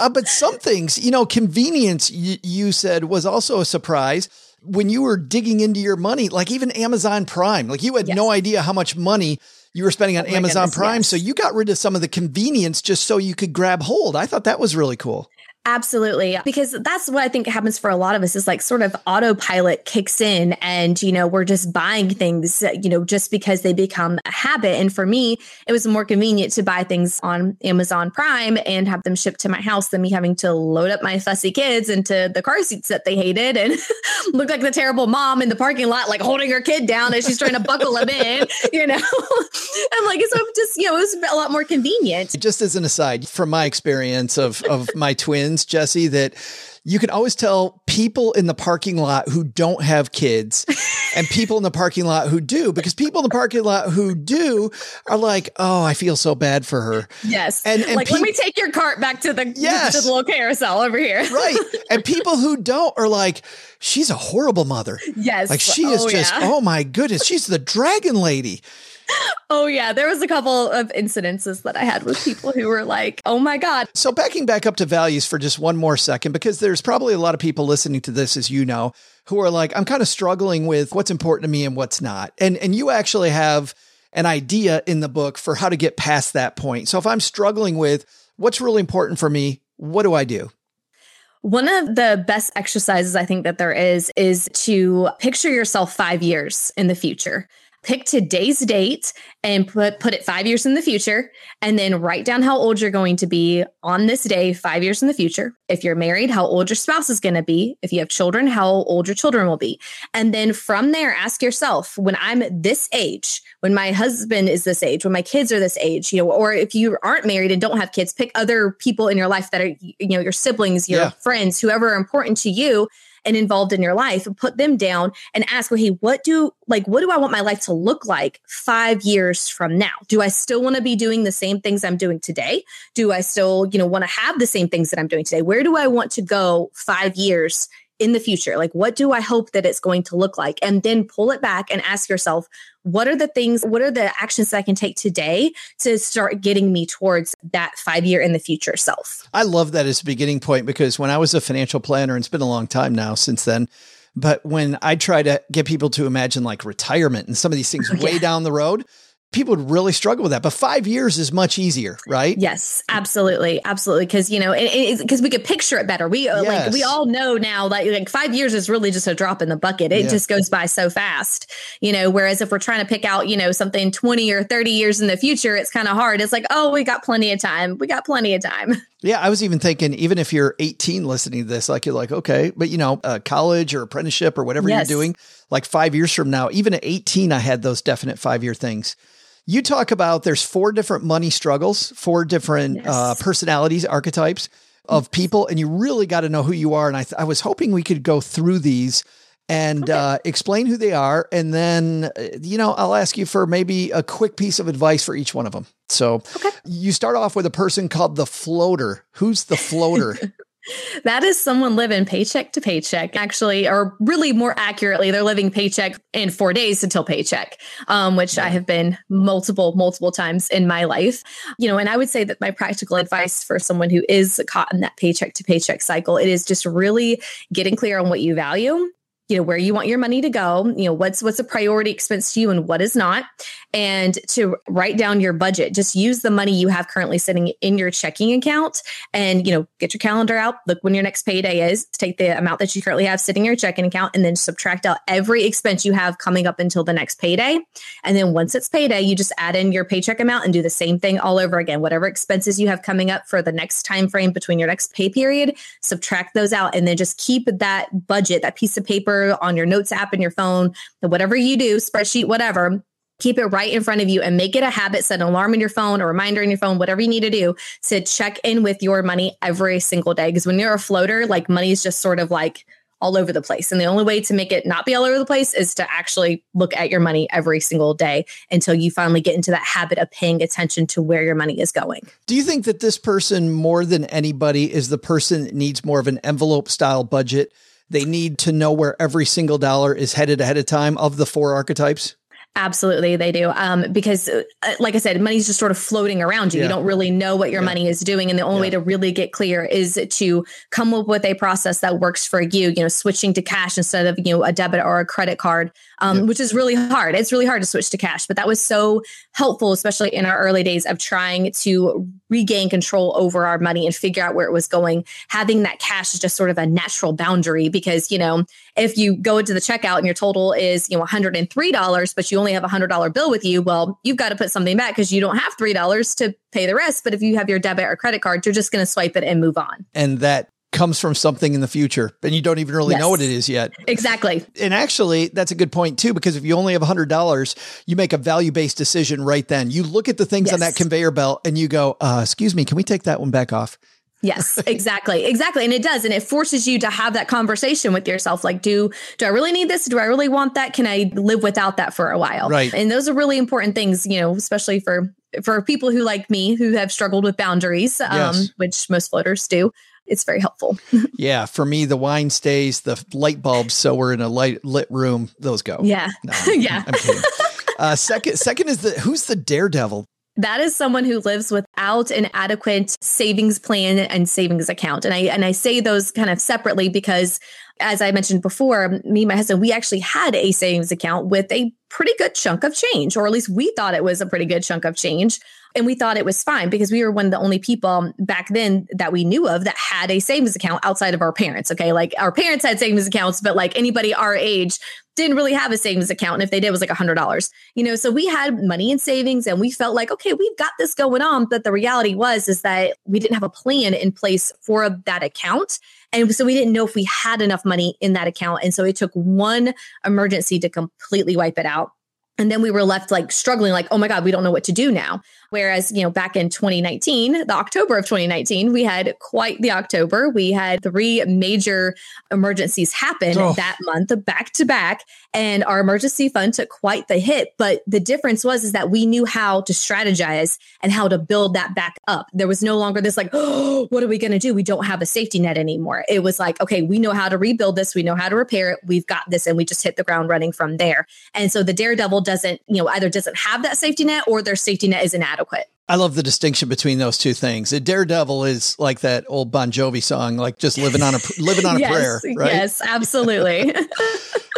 Uh, but some things, you know, convenience, y- you said, was also a surprise when you were digging into your money, like even Amazon Prime. Like you had Yes. no idea how much money you were spending on Oh Amazon goodness, Prime. yes. So you got rid of some of the convenience just so you could grab hold. I thought that was really cool. Absolutely. Because that's what I think happens for a lot of us is like sort of autopilot kicks in and, you know, we're just buying things, you know, just because they become a habit. And for me, it was more convenient to buy things on Amazon Prime and have them shipped to my house than me having to load up my fussy kids into the car seats that they hated and [LAUGHS] look like the terrible mom in the parking lot, like holding her kid down as she's trying to buckle him in, [LAUGHS] you know? [LAUGHS] I'm like, so just, you know, it was a lot more convenient. Just as an aside, from my experience of, of my twins, Jessi, that you can always tell people in the parking lot who don't have kids [LAUGHS] and people in the parking lot who do, because people in the parking lot who do are like, oh, I feel so bad for her. Yes. And- and like, let me take your cart back to the, Yes. to the little carousel over here. [LAUGHS] Right. And people who don't are like, she's a horrible mother. Yes. Like she is Oh, just, yeah. oh my goodness, she's the dragon lady. Oh, yeah. There was a couple of incidences that I had with people who were like, oh my God. So backing back up to values for just one more second, because there's probably a lot of people listening to this, as you know, who are like, I'm kind of struggling with what's important to me and what's not. And and you actually have an idea in the book for how to get past that point. So if I'm struggling with what's really important for me, what do I do? One of the best exercises I think that there is is to picture yourself five years in the future. Pick today's date and put put it five years in the future, and then write down how old you're going to be on this day, five years in the future. If you're married, how old your spouse is going to be. If you have children, how old your children will be. And then from there, ask yourself, when I'm this age, when my husband is this age, when my kids are this age, you know, or if you aren't married and don't have kids, pick other people in your life that are, you know, your siblings, your Yeah. friends, whoever are important to you and involved in your life, and put them down and ask, okay, what do like what do I want my life to look like five years from now? Do I still want to be doing the same things I'm doing today? Do I still, you know, want to have the same things that I'm doing today? Where do I want to go five years in the future? Like, what do I hope that it's going to look like? And then pull it back and ask yourself, what are the things, what are the actions that I can take today to start getting me towards that five year in the future self? I love that as a beginning point because when I was a financial planner, and it's been a long time now since then, But when I try to get people to imagine like retirement and some of these things [LAUGHS] way down the road, people would really struggle with that. But five years is much easier, right? Yes, absolutely, absolutely. Because you know, because we could picture it better. We uh, like we all know now that like five years is really just a drop in the bucket. It Yeah. just goes by so fast, you know. Whereas if we're trying to pick out, you know, something twenty or thirty years in the future, it's kind of hard. It's like, oh, we got plenty of time. We got plenty of time. [LAUGHS] Yeah, I was even thinking, even if you're 18 listening to this, like you're like, okay, but you know, uh, college or apprenticeship or whatever Yes. you're doing, like five years from now, even at 18, I had those definite five year things. You talk about there's four different money struggles, four different uh, personalities, archetypes of people, and you really got to know who you are. And I, th- I was hoping we could go through these and uh, explain who they are. And then, uh, you know, I'll ask you for maybe a quick piece of advice for each one of them. So you start off with a person called the floater. Who's the floater? [LAUGHS] That is someone living paycheck to paycheck, actually, or really more accurately, they're living paycheck in four days until paycheck, um, which I have been multiple, multiple times in my life. You know, and I would say that my practical advice for someone who is caught in that paycheck to paycheck cycle, it is just really getting clear on what you value. You know where you want your money to go. You know what's what's a priority expense to you and what is not, and to write down your budget. Just use the money you have currently sitting in your checking account and you know get your calendar out look when your next payday is take the amount that you currently have sitting in your checking account and then subtract out every expense you have coming up until the next payday and then once it's payday you just add in your paycheck amount and do the same thing all over again whatever expenses you have coming up for the next time frame between your next pay period subtract those out and then just keep that budget that piece of paper on your notes app in your phone whatever you do spreadsheet whatever keep it right in front of you and make it a habit set an alarm in your phone a reminder in your phone whatever you need to do to check in with your money every single day because when you're a floater like money is just sort of like all over the place and the only way to make it not be all over the place is to actually look at your money every single day until you finally get into that habit of paying attention to where your money is going Do you think that this person, more than anybody, is the person that needs more of an envelope style budget? They need to know where every single dollar is headed ahead of time of the four archetypes. Absolutely, they do. Um, because, uh, like I said, money's just sort of floating around you. Yeah. You don't really know what your money is doing, and the only way to really get clear is to come up with a process that works for you. You know, switching to cash instead of you know a debit or a credit card, um, which is really hard. It's really hard to switch to cash, but that was so helpful, especially in our early days of trying to regain control over our money and figure out where it was going. Having that cash is just sort of a natural boundary because you know if you go into the checkout and your total is you know $103 but you only have a $100 bill with you well you've got to put something back because you don't have $3 to pay the rest but if you have your debit or credit card you're just going to swipe it and move on And that comes from something in the future, and you don't even really know what it is yet. exactly And actually, that's a good point too, because if you only have $100, you make a value based decision right then. You look at the things on that conveyor belt and you go, uh, excuse me, can we take that one back off? Yes, [LAUGHS] exactly. Exactly. And it does. And it forces you to have that conversation with yourself. Like, do, do I really need this? Do I really want that? Can I live without that for a while? Right. And those are really important things, you know, especially for, for people who like me who have struggled with boundaries, um, Yes. which most floaters do. It's very helpful. [LAUGHS] Yeah, for me, the wine stays, the light bulbs. So we're in a light lit room. Those go. Yeah. No, [LAUGHS] I'm- yeah. I'm kidding. Uh, second, second is the who's the daredevil? That is someone who lives without an adequate savings plan and savings account. And I and I say those kind of separately because as I mentioned before, me and my husband, we actually had a savings account with a pretty good chunk of change, or at least we thought it was a pretty good chunk of change. And we thought it was fine because we were one of the only people back then that we knew of that had a savings account outside of our parents. Okay. Like our parents had savings accounts, but like anybody our age didn't really have a savings account. And if they did, it was like a hundred dollars. You know, so we had money in savings and we felt like, okay, we've got this going on. But the reality was is that we didn't have a plan in place for that account. And so we didn't know if we had enough money in that account. And so it took one emergency to completely wipe it out. And then we were left like struggling, like, oh my God, we don't know what to do now. Whereas, you know, back in 2019, the October of 2019, we had quite the October. We had three major emergencies happen Oh. that month back to back. And our emergency fund took quite the hit. But the difference was is that we knew how to strategize and how to build that back up. There was no longer this like, oh, [GASPS] what are we going to do? We don't have a safety net anymore. It was like, okay, we know how to rebuild this. We know how to repair it. We've got this. And we just hit the ground running from there. And so the daredevil doesn't, you know, either doesn't have that safety net or their safety net is inadequate. I love the distinction between those two things. A daredevil is like that old Bon Jovi song, like just living on a [LAUGHS] living on a yes, prayer, right? yes, absolutely. [LAUGHS]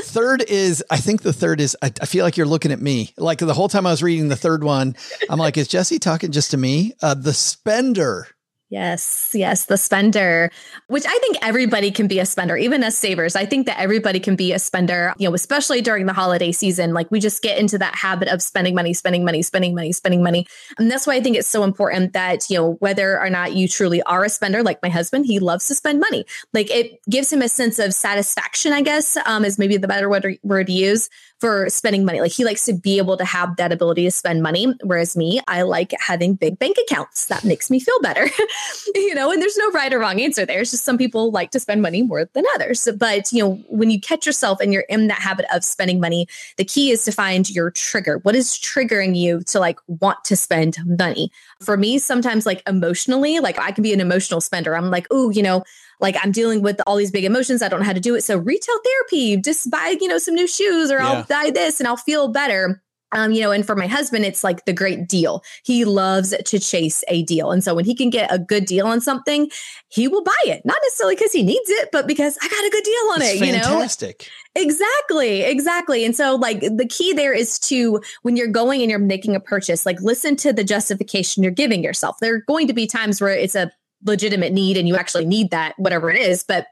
Third is, I think the third is, I, I feel like you're looking at me. Like the whole time I was reading the third one, I'm like, is Jessi talking just to me? Uh, the spender. Yes, yes, the spender, which I think everybody can be a spender, even as savers. I think that everybody can be a spender, you know, especially during the holiday season. Like we just get into that habit of spending money, spending money, spending money, spending money. And that's why I think it's so important that, you know, whether or not you truly are a spender, like my husband, he loves to spend money. Like it gives him a sense of satisfaction, I guess, um, is maybe the better word, word to use for spending money. Like he likes to be able to have that ability to spend money. Whereas me, I like having big bank accounts. That makes me feel better. [LAUGHS] you know, and there's no right or wrong answer there. It's just some people like to spend money more than others. But, you know, when you catch yourself and you're in that habit of spending money, the key is to find your trigger. What is triggering you to like want to spend money? For me, sometimes like emotionally, like I can be an emotional spender. I'm like, oh, you know, like I'm dealing with all these big emotions. I don't know how to do it. So retail therapy, just buy, you know, some new shoes or Yeah. I'll buy this and I'll feel better. Um, you know, and for my husband, it's like the great deal. He loves to chase a deal. And so when he can get a good deal on something, he will buy it. Not necessarily because he needs it, but because I got a good deal on It's it, you know? fantastic. Exactly, exactly. And so, like, the key there is to when you're going and you're making a purchase, like, listen to the justification you're giving yourself. There are going to be times where it's a legitimate need and you actually need that, whatever it is, but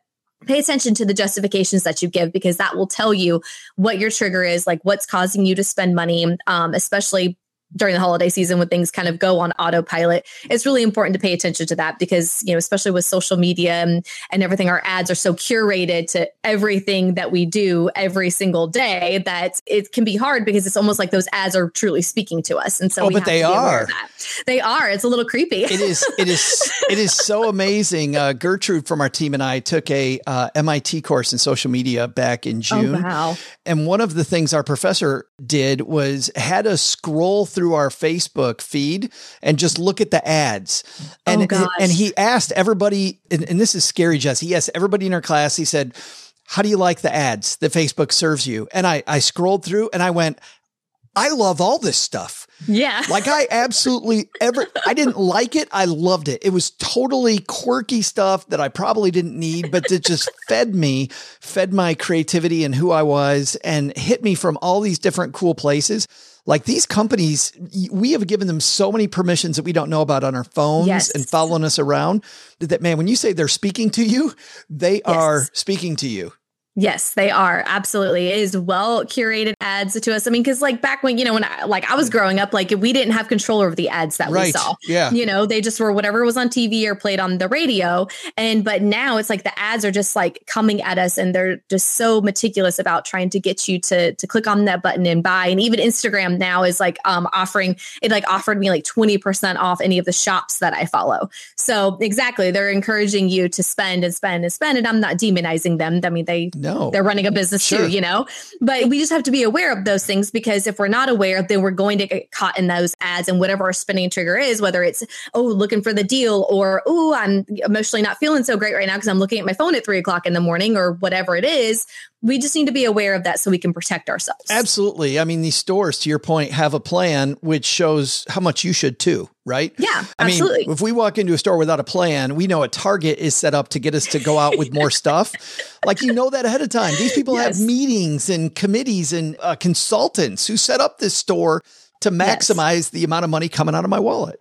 pay attention to the justifications that you give because that will tell you what your trigger is, like, what's causing you to spend money, um, especially during the holiday season when things kind of go on autopilot it's really important to pay attention to that because you know especially with social media and, and everything our ads are so curated to everything that we do every single day that it can be hard because it's almost like those ads are truly speaking to us and so Oh, we but have they to be aware are. of that. they are it's a little creepy It is. It is. It is so [LAUGHS] amazing. Uh, Gertrude from our team and I took a uh, MIT course in social media back in oh June. wow And one of the things our professor did was had us scroll through our Facebook feed and just look at the ads. And Oh, and he asked everybody, and, and this is scary, Jess. He asked everybody in our class, he said, How do you like the ads that Facebook serves you? And I, I scrolled through and I went, I love all this stuff. yeah [LAUGHS] Like I absolutely ever I didn't like it. I loved it. It was totally quirky stuff that I probably didn't need, but it just [LAUGHS] fed me, fed my creativity and who I was and hit me from all these different cool places. Like these companies, we have given them so many permissions that we don't know about on our phones Yes. and following us around. That man, when you say they're speaking to you, they are speaking to you. Yes, they are. Absolutely. It is well curated ads to us. I mean, because like back when, you know, when I like I was growing up, like we didn't have control over the ads that we saw. Yeah. You know, they just were whatever was on TV or played on the radio. And but now it's like the ads are just like coming at us and they're just so meticulous about trying to get you to to click on that button and buy. And even Instagram now is like um offering it like offered me like 20% off any of the shops that I follow. So exactly, they're encouraging you to spend and spend and spend. And I'm not demonizing them. I mean, they No. they're running a business Sure. too, you know? But we just have to be aware of those things because if we're not aware, then we're going to get caught in those ads and whatever our spending trigger is, whether it's, oh, looking for the deal or, oh, I'm emotionally not feeling so great right now because I'm looking at my phone at three o'clock in the morning or whatever it is. We just need to be aware of that so we can protect ourselves. Absolutely. I mean, these stores, to your point, have a plan which shows how much you should too, right? Yeah, I mean, if we walk into a store without a plan, we know a Target is set up to get us to go out with more stuff. [LAUGHS] Like you know that ahead of time. These people Yes. have meetings and committees and uh, consultants who set up this store to Yes. maximize the amount of money coming out of my wallet.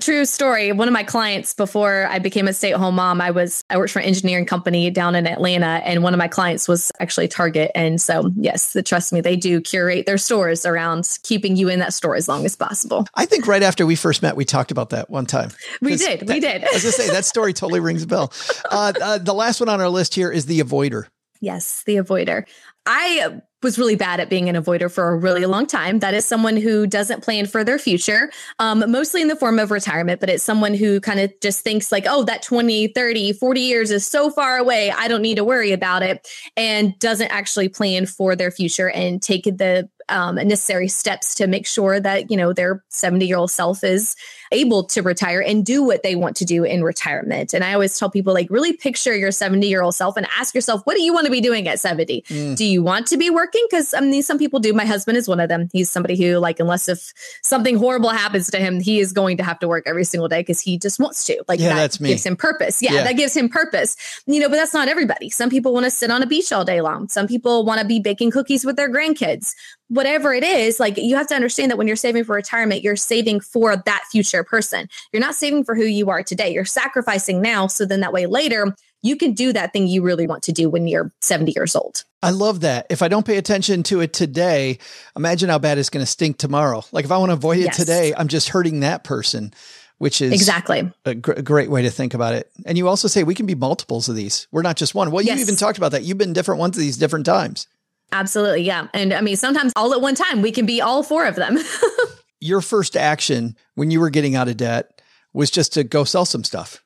True story. One of my clients before I became a stay-at-home mom, I was I worked for an engineering company down in Atlanta, and one of my clients was actually Target. And so, yes, trust me, they do curate their stores around keeping you in that store as long as possible. I think right after we first met, we talked about that one time. We did, we that- did. I was going to say that story totally rings a bell. Uh, uh, the last one on our list here is the avoider. Yes, the avoider. I was really bad at being an avoider for a really long time. That is someone who doesn't plan for their future, um, mostly in the form of retirement, but it's someone who kind of just thinks like, oh, that 20, 30, 40 years is so far away. I don't need to worry about it. And doesn't actually plan for their future and take the um, necessary steps to make sure that, you know, their 70 year old self is able to retire and do what they want to do in retirement. And I always tell people, like, really picture your 70 year old self and ask yourself, what do you want to be doing at 70? Do you want to be working? Because I mean, some people do. My husband is one of them. He's somebody who, like, unless if something horrible happens to him, he is going to have to work every single day because he just wants to. Like, Yeah, that gives him purpose. Yeah, Yeah. that gives him purpose. You know, but that's not everybody. Some people want to sit on a beach all day long. Some people want to be baking cookies with their grandkids. Whatever it is, like you have to understand that when you're saving for retirement, you're saving for that future person. You're not saving for who you are today. You're sacrificing now. So then that way later, you can do that thing you really want to do when you're 70 years old. I love that. If I don't pay attention to it today, imagine how bad it's going to stink tomorrow. Like if I want to avoid it Yes. today, I'm just hurting that person, which is Exactly. a, gr- a great way to think about it. And you also say we can be multiples of these. We're not just one. Well, you even talked about that. You've been different ones of these different times. Absolutely. Yeah. And I mean, sometimes all at one time, we can be all four of them. [LAUGHS] Your first action when you were getting out of debt was just to go sell some stuff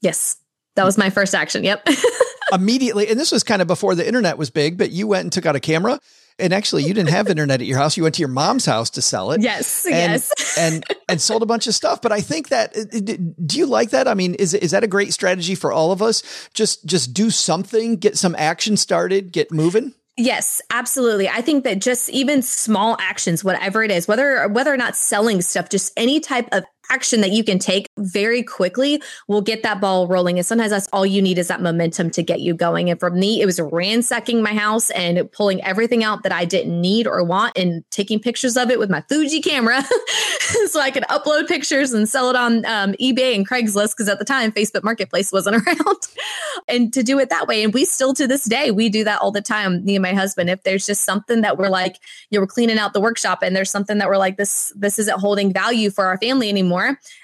yes. That was my first action. Yep. [LAUGHS] immediately. And this was kind of before the internet was big, but you went and took out a camera. And actually, you didn't have internet at your house. You went to your mom's house to sell it. yes. and, yes. [LAUGHS] and and sold a bunch of stuff. But I think that uh, do you like that? I mean, is is that a great strategy for all of us? Just just do something, get some action started, get moving. Yes, absolutely. I think that just even small actions, whatever it is, whether whether or not selling stuff, just any type of action that you can take very quickly will get that ball rolling. And sometimes that's all you need is that momentum to get you going. And for me, it was ransacking my house and pulling everything out that I didn't need or want and taking pictures of it with my Fuji camera [LAUGHS] so I could upload pictures and sell it on um, eBay and Craigslist because at the time Facebook Marketplace wasn't [LAUGHS] around. and to do it that way. And we still to this day, we do that all the time, me and my husband. If there's just something that we're like, you know, we're cleaning out the workshop and there's something that we're like, this, this isn't holding value for our family anymore,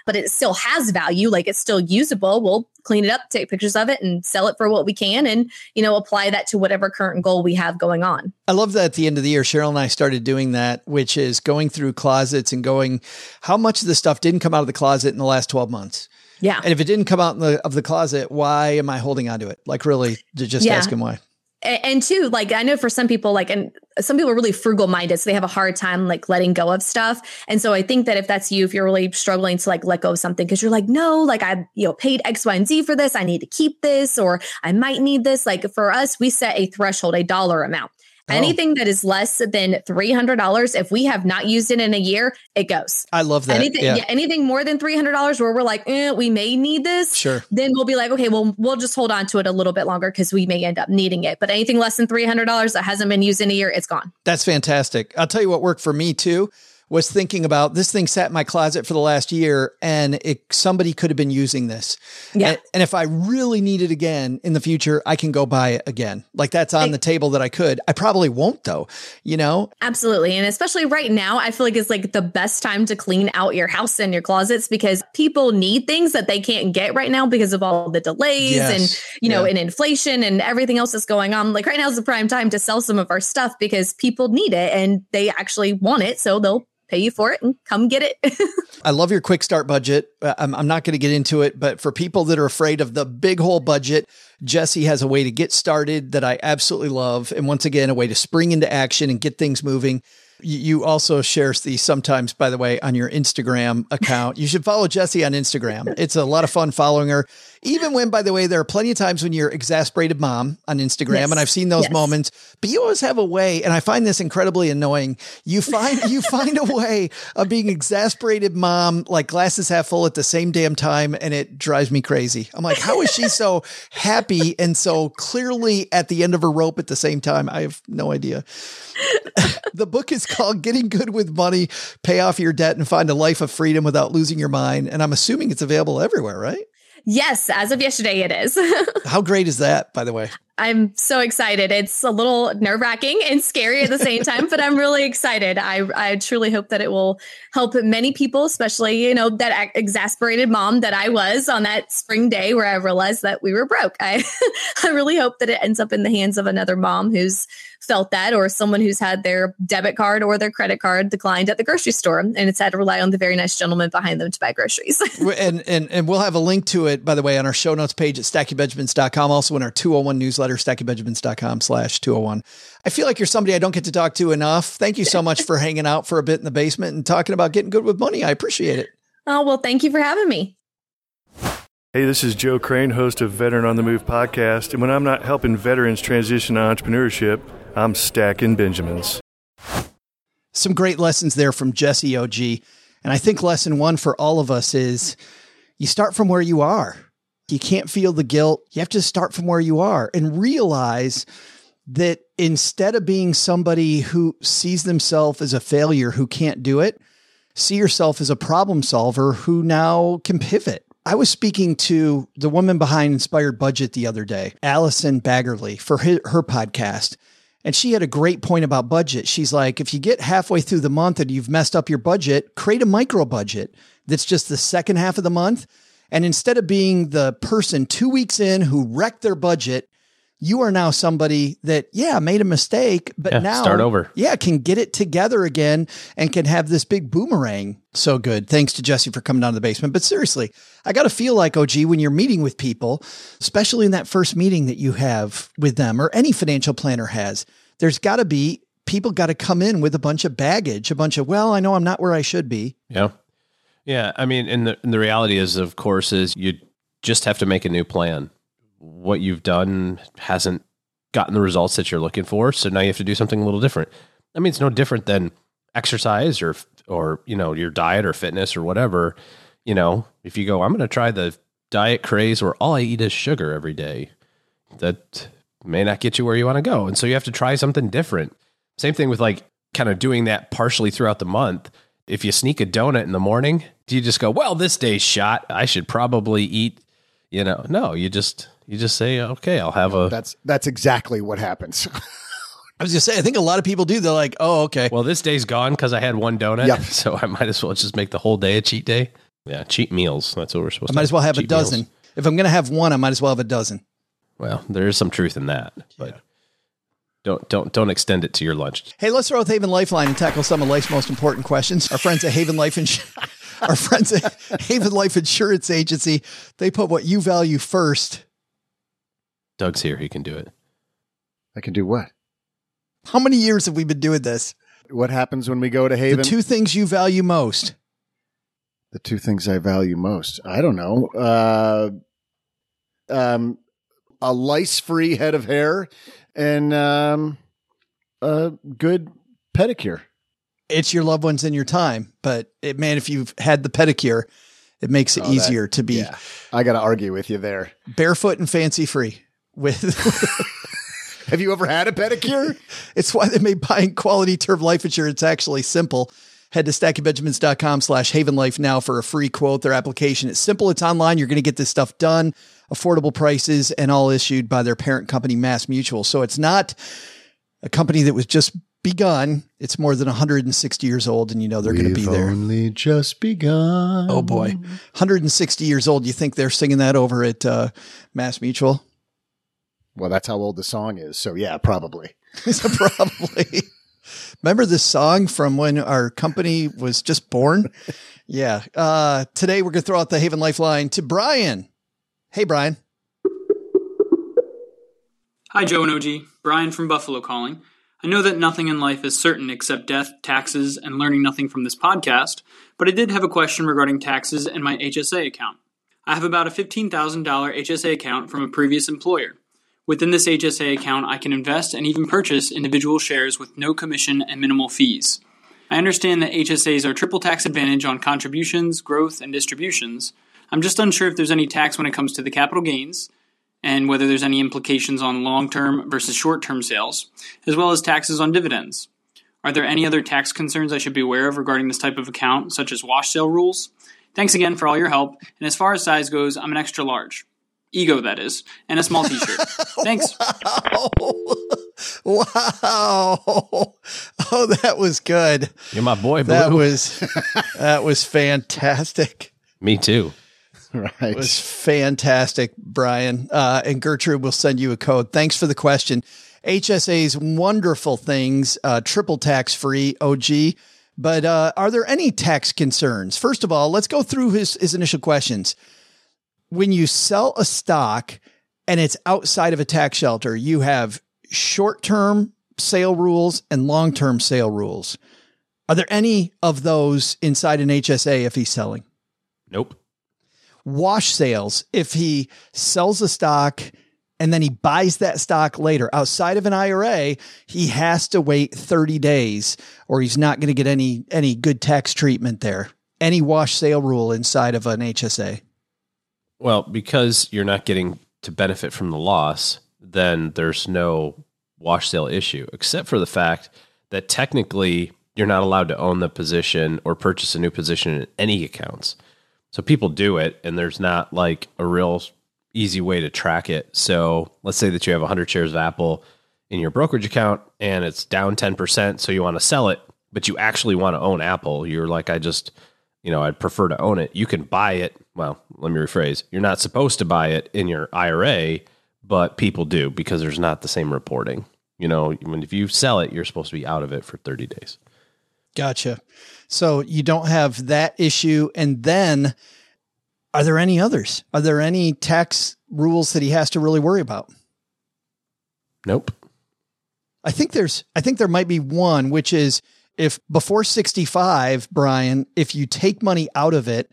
but it still has value, like it's still usable. We'll clean it up, take pictures of it and sell it for what we can and, you know, apply that to whatever current goal we have going on. I love that at the end of the year, Cheryl and I started doing that, which is going through closets and going, how much of the stuff didn't come out of the closet in the last 12 months? Yeah. And if it didn't come out in the, of the closet, why am I holding on to it? Like really just Yeah. ask him why. And two like i know for some people like and some people are really frugal minded so they have a hard time like letting go of stuff. And so i think that if that's you if you're really struggling to like let go of something because you're like no like i you know paid x y and z for this i need to keep this or i might need this like for us we set a threshold a dollar amount Oh. anything that is less than $300 if we have not used it in a year it goes I love that. anything yeah. yeah. anything more than $300 where we're like eh, we may need this Sure. then we'll be like okay well we'll just hold on to it a little bit longer because we may end up needing it but anything less than $300 that hasn't been used in a year it's gone That's fantastic. I'll tell you what worked for me too was thinking about this thing sat in my closet for the last year and it, somebody could have been using this. Yeah. And, and if I really need it again in the future, I can go buy it again. Like that's on the table that I could. I probably won't though, you know? Absolutely. And especially right now, I feel like it's like the best time to clean out your house and your closets because people need things that they can't get right now because of all the delays Yes. and, you know, Yeah. and inflation and everything else that's going on. Like right now is the prime time to sell some of our stuff because people need it and they actually want it. So they'll pay you for it and come get it. [LAUGHS] I love your quick start budget. Uh, I'm, I'm not going to get into it, but for people that are afraid of the big whole budget, Jessi has a way to get started that I absolutely love. And once again, a way to spring into action and get things moving. You also share these sometimes, by the way, on your Instagram account. You should follow Jessi on Instagram. It's a lot of fun following her. Even when, by the way, there are plenty of times when you're exasperated mom on Instagram, Yes. and I've seen those Yes. moments. But you always have a way, and I find this incredibly annoying. You find you [LAUGHS] find a way of being exasperated mom, like glasses half full at the same damn time, and it drives me crazy. I'm like, how is she so happy and so clearly at the end of her rope at the same time? I have no idea. [LAUGHS] the book is called Getting Good with Money, Pay Off Your Debt and Find a Life of Freedom Without Losing Your Mind. And I'm assuming it's available everywhere, right? Yes, as of yesterday, it is. [LAUGHS] How great is that, by the way? I'm so excited. It's a little nerve wracking and scary at the same time, but I'm really excited. I, I truly hope that it will help many people, especially, you know, that exasperated mom that I was on that spring day where I realized that we were broke. I, [LAUGHS] I really hope that it ends up in the hands of another mom who's felt that or someone who's had their debit card or their credit card declined at the grocery store and it's had to rely on the very nice gentleman behind them to buy groceries. [LAUGHS] and, and, and we'll have a link to it, by the way, on our show notes page at stackingbenjamins.com, also in our 201 newsletter newsletter, stackingbenjamins.com slash 201. I feel like you're somebody I don't get to talk to enough. Thank you so much for hanging out for a bit in the basement and talking about getting good with money. I appreciate it. Oh, well, thank you for having me. Hey, this is Joe Crane, host of Veteran on the Move podcast. And when I'm not helping veterans transition to entrepreneurship, I'm stacking Benjamins. Some great lessons there from Jessi OG. And I think lesson one for all of us is you start from where you are. You can't feel the guilt. You have to start from where you are and realize that instead of being somebody who sees themselves as a failure who can't do it, see yourself as a problem solver who now can pivot. I was speaking to the woman behind Inspired Budget the other day, Allison Baggerly, for her, her podcast. And she had a great point about budget. She's like, if you get halfway through the month and you've messed up your budget, create a micro budget that's just the second half of the month. And instead of being the person two weeks in who wrecked their budget, you are now somebody that, yeah, made a mistake, but Yeah, now start over. Yeah, can get it together again and can have this big boomerang. So good. Thanks to Jessi for coming down to the basement. But seriously, I got to feel like, OG, when you're meeting with people, especially in that first meeting that you have with them or any financial planner has, there's got to be people got to come in with a bunch of baggage, a bunch of, well, I know I'm not where I should be. Yeah. Yeah. I mean, and the, and the reality is, of course, is you just have to make a new plan. What you've done hasn't gotten the results that you're looking for. So now you have to do something a little different. I mean, it's no different than exercise or, or, you know, your diet or fitness or whatever. You know, if you go, I'm going to try the diet craze where all I eat is sugar every day, that may not get you where you want to go. And so you have to try something different. Same thing with like kind of doing that partially throughout the month. If you sneak a donut in the morning, do you just go, well, this day's shot. I should probably eat, you know, no, you just, you just say, okay, I'll have a, That's that's exactly what happens. [LAUGHS] I was going to say, I think a lot of people do. They're like, oh, okay. well, this day's gone because I had one donut. Yep. [LAUGHS] So I might as well just make the whole day a cheat day. Yeah. Cheat meals. That's what we're supposed I to might as well have a cheat meals. dozen. If I'm going to have one, I might as well have a dozen. Well, there is some truth in that, but don't, don't, don't extend it to your lunch. Hey, let's throw out Haven Lifeline and tackle some of life's most important questions. Our friends at Haven Life Insurance, [LAUGHS] our friends at Haven Life Insurance Agency, they put what you value first. Doug's here. He can do it. I can do what? How many years have we been doing this? What happens when we go to Haven? The two things you value most. the two things I value most. I don't know. Uh, um, a lice-free head of hair and um, a good pedicure. It's your loved ones and your time, but it, man, if you've had the pedicure, it makes it Oh, that- easier to be Yeah, I got to argue with you there. barefoot and fancy free. With [LAUGHS] [LAUGHS] Have you ever had a pedicure? [LAUGHS] it's why they made buying quality term life insurance actually simple. Head to stackingbenjamins.com slash haven life now for a free quote. Their application is simple. It's online. You're going to get this stuff done, affordable prices, and all issued by their parent company, Mass Mutual. So it's not a company that was just begun. It's more than 160 years old, and you know they're going to be there. only just begun. Oh boy, 160 years old. You think they're singing that over at uh, Mass Mutual? Well, that's how old the song is. So yeah, probably. So [LAUGHS] probably. Remember this song from when our company was just born? [LAUGHS] Yeah. Uh, today we're going to throw out the Haven Lifeline to Brian. Hey, Brian. Hi, Joe and OG. Brian from Buffalo calling. I know that nothing in life is certain except death, taxes, and learning nothing from this podcast, but I did have a question regarding taxes and my HSA account. I have about a $15,000 HSA account from a previous employer. Within this HSA account, I can invest and even purchase individual shares with no commission and minimal fees. I understand that HSAs are triple tax advantage on contributions, growth, and distributions. I'm just unsure if there's any tax when it comes to the capital gains, and whether there's any implications on long term versus short term sales, as well as taxes on dividends. Are there any other tax concerns I should be aware of regarding this type of account, such as wash sale rules? Thanks again for all your help, and as far as size goes, I'm an extra large. Ego, that is, and a small t shirt. [LAUGHS] Thanks. Wow. wow. Oh, that was good. You're my boy, Blue. That was that was fantastic. Me too. [LAUGHS] Right. It was fantastic, Brian. Uh, and Gertrude will send you a code. Thanks for the question. HSA's wonderful things, uh, triple tax free, OG. But uh, are there any tax concerns? First of all, let's go through his, his initial questions. When you sell a stock, and it's outside of a tax shelter, you have short term sale rules and long term sale rules. Are there any of those inside an HSA if he's selling? Nope. Wash sales, if he sells a stock and then he buys that stock later outside of an IRA, he has to wait 30 days or he's not going to get any any good tax treatment there. Any wash sale rule inside of an HSA. Well, because you're not getting to benefit from the loss, then there's no wash sale issue, except for the fact that technically you're not allowed to own the position or purchase a new position in any accounts. So people do it, and there's not like a real easy way to track it. So let's say that you have 100 shares of Apple in your brokerage account and it's down 10%. So you want to sell it, but you actually want to own Apple. You're like, I just, you know, I'd prefer to own it. You can buy it. Well, let me rephrase. You're not supposed to buy it in your IRA, but people do because there's not the same reporting. You know, when if you sell it, you're supposed to be out of it for 30 days. Gotcha. So you don't have that issue. And then are there any others? Are there any tax rules that he has to really worry about? Nope. I think there's I think there might be one which is if before 65, Brian, if you take money out of it,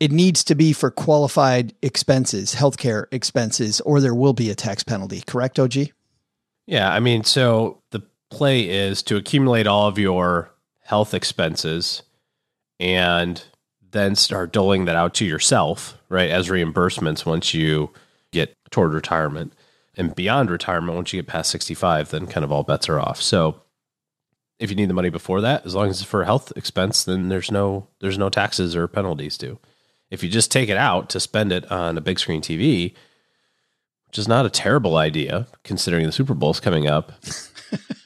it needs to be for qualified expenses, healthcare expenses, or there will be a tax penalty. Correct, OG? Yeah, I mean, so the play is to accumulate all of your health expenses and then start doling that out to yourself, right, as reimbursements once you get toward retirement. And beyond retirement, once you get past 65, then kind of all bets are off. So if you need the money before that, as long as it's for a health expense, then there's no there's no taxes or penalties due. If you just take it out to spend it on a big screen TV, which is not a terrible idea considering the Super Bowl's coming up,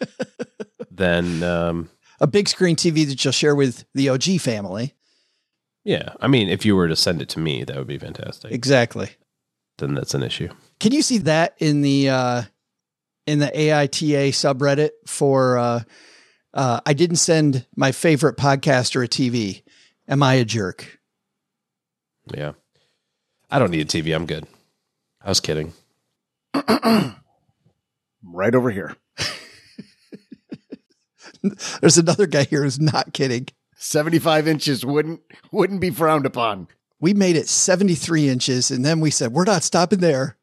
[LAUGHS] then um, A big screen TV that you'll share with the OG family. yeah, I mean, if you were to send it to me, that would be fantastic. Exactly. Then that's an issue. Can you see that in the uh, in the AITA subreddit for uh, uh, I didn't send my favorite podcaster a TV. Am I a jerk? Yeah, I don't need a TV. I'm good. I was kidding. [CLEARS THROAT] right over here. [LAUGHS] There's another guy here who's not kidding. 75 inches wouldn't wouldn't be frowned upon. We made it 73 inches, and then we said we're not stopping there.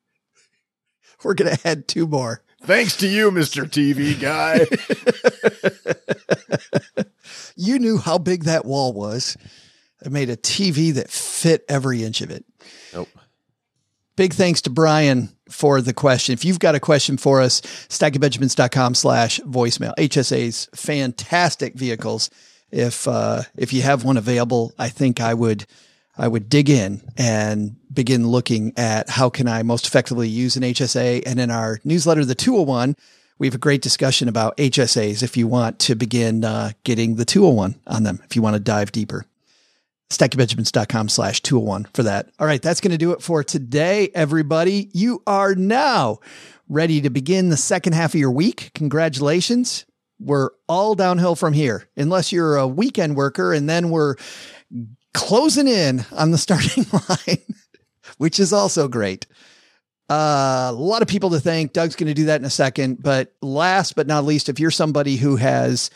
We're gonna add two more. Thanks to you, Mr. TV guy. [LAUGHS] You knew how big that wall was. I made a TV that fit every inch of it. Nope. Big thanks to Brian for the question. If you've got a question for us, stackingbenjamins.com slash voicemail. HSA's fantastic vehicles. If uh, if you have one available, I think I would I would dig in and begin looking at how can I most effectively use an HSA. And in our newsletter, the 201, we have a great discussion about HSAs if you want to begin uh, getting the 201 on them, if you want to dive deeper stackingbenjamins.com slash 201 for that. All right, that's going to do it for today, everybody. You are now ready to begin the second half of your week. Congratulations. We're all downhill from here, unless you're a weekend worker, and then we're closing in on the [LAUGHS] starting line, which is also great. Uh, a lot of people to thank. Doug's going to do that in a second. But last but not least, if you're somebody who has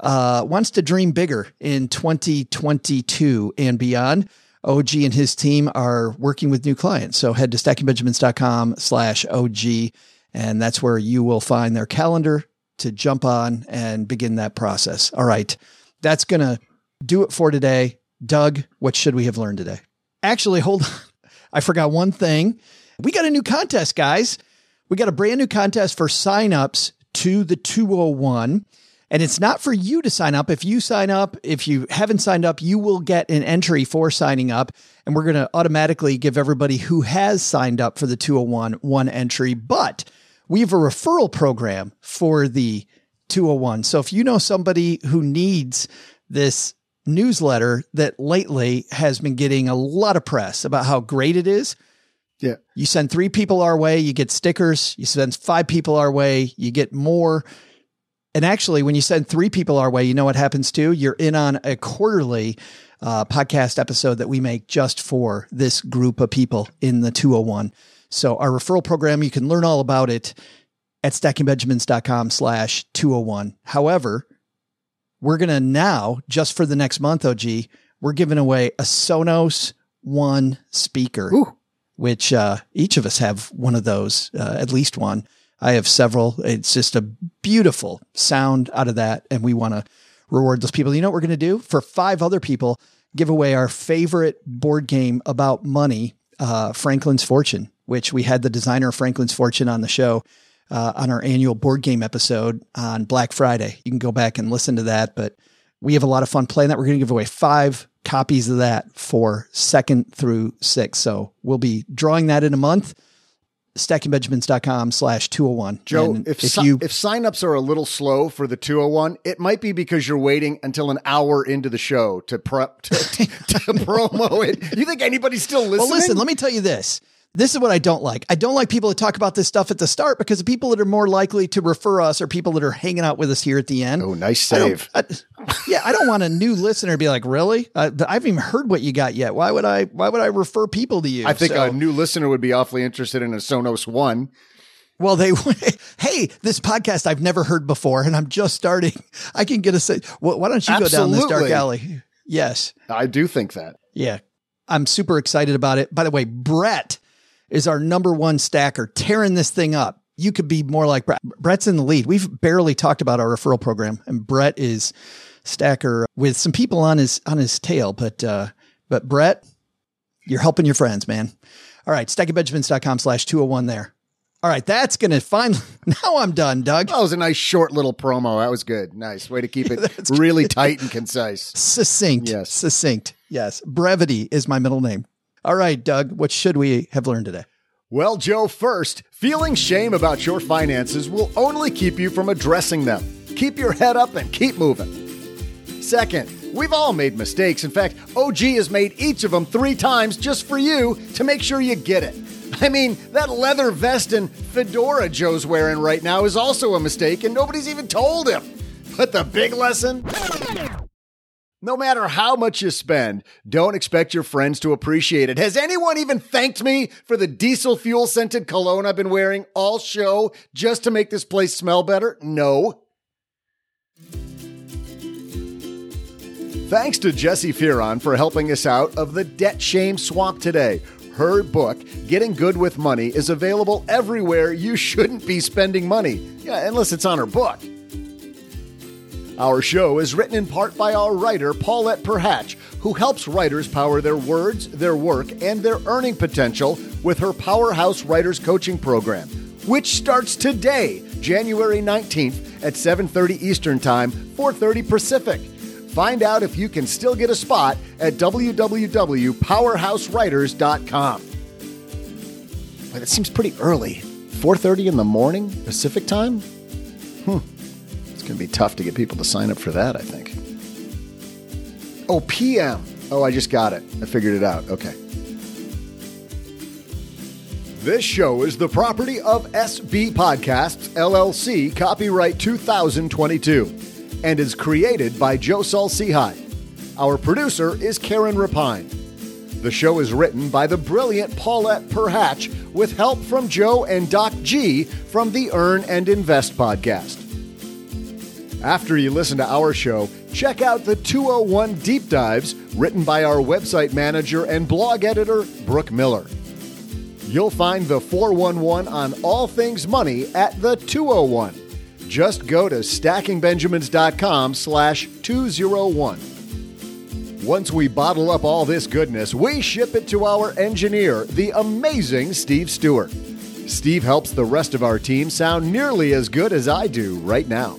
uh, wants to dream bigger in 2022 and beyond, OG and his team are working with new clients. So head to stackingbenjamins.com slash OG, and that's where you will find their calendar to jump on and begin that process. All right. That's going to do it for today. Doug, what should we have learned today? Actually, hold on. [LAUGHS] I forgot one thing. We got a new contest, guys. We got a brand new contest for signups to the 201. And it's not for you to sign up. If you sign up, if you haven't signed up, you will get an entry for signing up. And we're going to automatically give everybody who has signed up for the 201 one entry. But we have a referral program for the 201. So if you know somebody who needs this newsletter that lately has been getting a lot of press about how great it is, Yeah. you send three people our way, you get stickers. You send five people our way, you get more. And actually, when you send three people our way, you know what happens too? You're in on a quarterly uh, podcast episode that we make just for this group of people in the 201. So our referral program, you can learn all about it at stackingbenjamins.com slash 201. However, we're going to now, just for the next month, OG, we're giving away a Sonos One speaker, which uh, each of us have one of those, uh, at least one. I have several. It's just a beautiful sound out of that. And we want to reward those people. You know what we're going to do? For five other people, give away our favorite board game about money, uh, Franklin's Fortune, which we had the designer of Franklin's Fortune on the show uh, on our annual board game episode on Black Friday. You can go back and listen to that, but we have a lot of fun playing that. We're going to give away five copies of that for second through six. So we'll be drawing that in a month. stackingbenjamins.com slash 201. Joe, And if if si- you if signups are a little slow for the 201, it might be because you're waiting until an hour into the show to prep to, to, [LAUGHS] to promo it. You think anybody's still listening? Well, listen, let me tell you this. This is what I don't like. I don't like people that talk about this stuff at the start because the people that are more likely to refer us are people that are hanging out with us here at the end. Oh, nice save. I- yeah, I don't want a new listener to be like, "Really? Uh, I haven't even heard what you got yet. Why would I? Why would I refer people to you?" I think So- a new listener would be awfully interested in a Sonos One. Well, they, [LAUGHS] hey, this podcast I've never heard before, and I'm just starting. I can get a say. Well, why don't you go down this dark alley? Yes. I do think that. Yeah. I'm super excited about it. By the way, Brett is our number one stacker, tearing this thing up. You could be more like Brett. Brett's in the lead. We've barely talked about our referral program, and Brett is stacker with some people on his on his tail. But uh, but Brett, you're helping your friends, man. All right, stackingbenjamins.com slash 201 there. All right, that's gonna finally [LAUGHS] now I'm done, Doug. That was a nice short little promo. That was good. Nice way to keep it [LAUGHS] really tight and concise. Succinct. Yes. Succinct. Yes. Brevity is my middle name. All right, Doug, what should we have learned today? Well, Joe, first, feeling shame about your finances will only keep you from addressing them. Keep your head up and keep moving. Second, we've all made mistakes. In fact, OG has made each of them three times just for you to make sure you get it. [LAUGHS] I mean, that leather vest and fedora Joe's wearing right now is also a mistake, and nobody's even told him. But the big lesson? No matter how much you spend, don't expect your friends to appreciate it. Has anyone even thanked me for the diesel fuel scented cologne I've been wearing all show just to make this place smell better? No. Thanks to Jessi Fearon for helping us out of the debt shame swamp today. Her book, Getting Good with Money, is available everywhere you shouldn't be spending money. Yeah, unless it's on her book. Our show is written in part by our writer, Paulette Perhach, who helps writers power their words, their work, and their earning potential with her Powerhouse Writers Coaching Program, which starts today, January 19th at 7:30 Eastern Time, 4:30 Pacific. Find out if you can still get a spot at www.powerhousewriters.com. Wait, that seems pretty early. 4:30 in the morning Pacific Time? Hmm. Going to be tough to get people to sign up for that, I think. Oh, PM. Oh, I just got it. I figured it out. Okay. This show is the property of SB Podcasts, LLC, copyright 2022, and is created by Joe Saul-Sehy. Our producer is Karen Rapine. The show is written by the brilliant Paulette Perhach with help from Joe and Doc G from the Earn and Invest podcast. After you listen to our show, check out the 201 Deep Dives written by our website manager and blog editor, Brooke Miller. You'll find the 411 on all things money at the 201. Just go to stackingbenjamins.com slash 201. Once we bottle up all this goodness, we ship it to our engineer, the amazing Steve Stewart. Steve helps the rest of our team sound nearly as good as I do right now.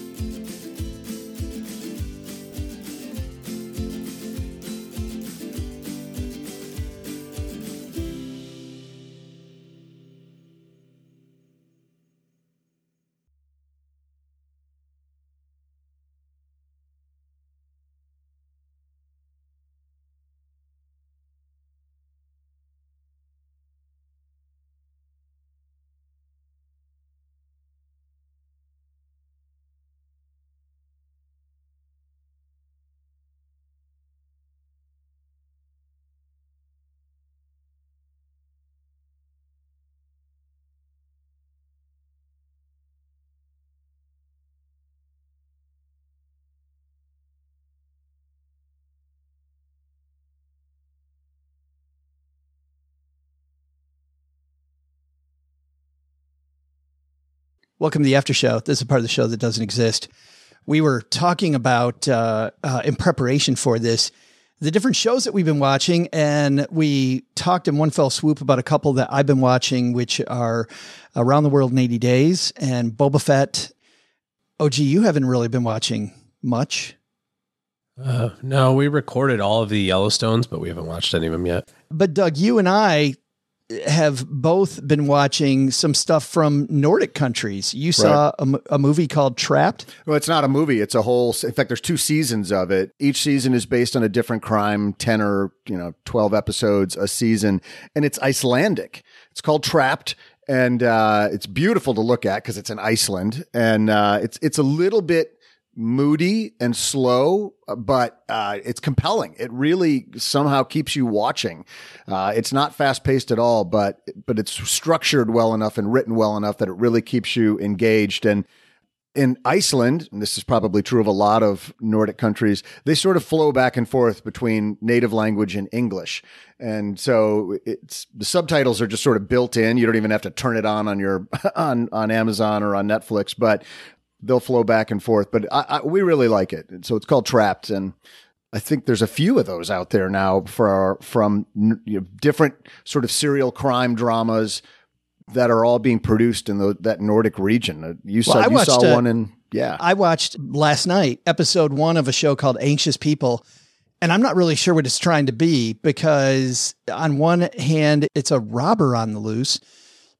Welcome to the after show. This is a part of the show that doesn't exist. We were talking about uh, uh, in preparation for this the different shows that we've been watching, and we talked in one fell swoop about a couple that I've been watching, which are Around the World in 80 Days and Boba Fett. Gee, you haven't really been watching much. Uh, no, we recorded all of the Yellowstones, but we haven't watched any of them yet. But Doug, you and I have both been watching some stuff from Nordic countries. You saw a, a movie called Trapped. Well, it's not a movie. It's a whole. In fact, there's two seasons of it. Each season is based on a different crime. Ten or you know, twelve episodes a season, and it's Icelandic. It's called Trapped, and uh, it's beautiful to look at because it's in Iceland, and uh, it's it's a little bit moody and slow, but uh, it's compelling. It really somehow keeps you watching. Uh, it's not fast paced at all, but but it's structured well enough and written well enough that it really keeps you engaged. And in Iceland, and this is probably true of a lot of Nordic countries, they sort of flow back and forth between native language and English. And so it's the subtitles are just sort of built in. You don't even have to turn it on on your [LAUGHS] on on Amazon or on Netflix, but they'll flow back and forth. But I, I, we really like it. So it's called Trapped, and I think there's a few of those out there now for our, from you know, different sort of serial crime dramas that are all being produced in the, that Nordic region. Uh, You Well, saw you saw uh, one in yeah. I watched last night episode one of a show called Anxious People. And I'm not really sure what it's trying to be because on one hand, it's a robber on the loose,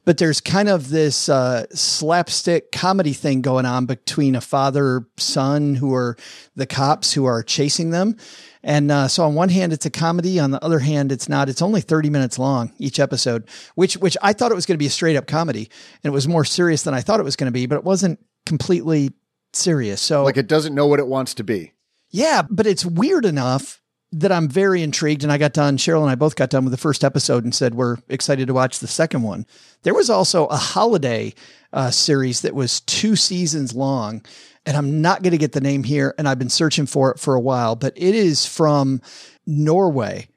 but there's kind of this uh, slapstick comedy thing going on between a father son who are the cops who are chasing them. And uh, so on one hand, it's a comedy. On the other hand, it's not. It's only 30 minutes long each episode, which which I thought it was going to be a straight up comedy, and it was more serious than I thought it was going to be. But it wasn't completely serious. So like it doesn't know what it wants to be. yeah, but it's weird enough that I'm very intrigued. And I got done, Cheryl and I both got done with the first episode and said we're excited to watch the second one. There was also a holiday uh, series that was two seasons long. And I'm not going to get the name here. And I've been searching for it for a while, but it is from Norway.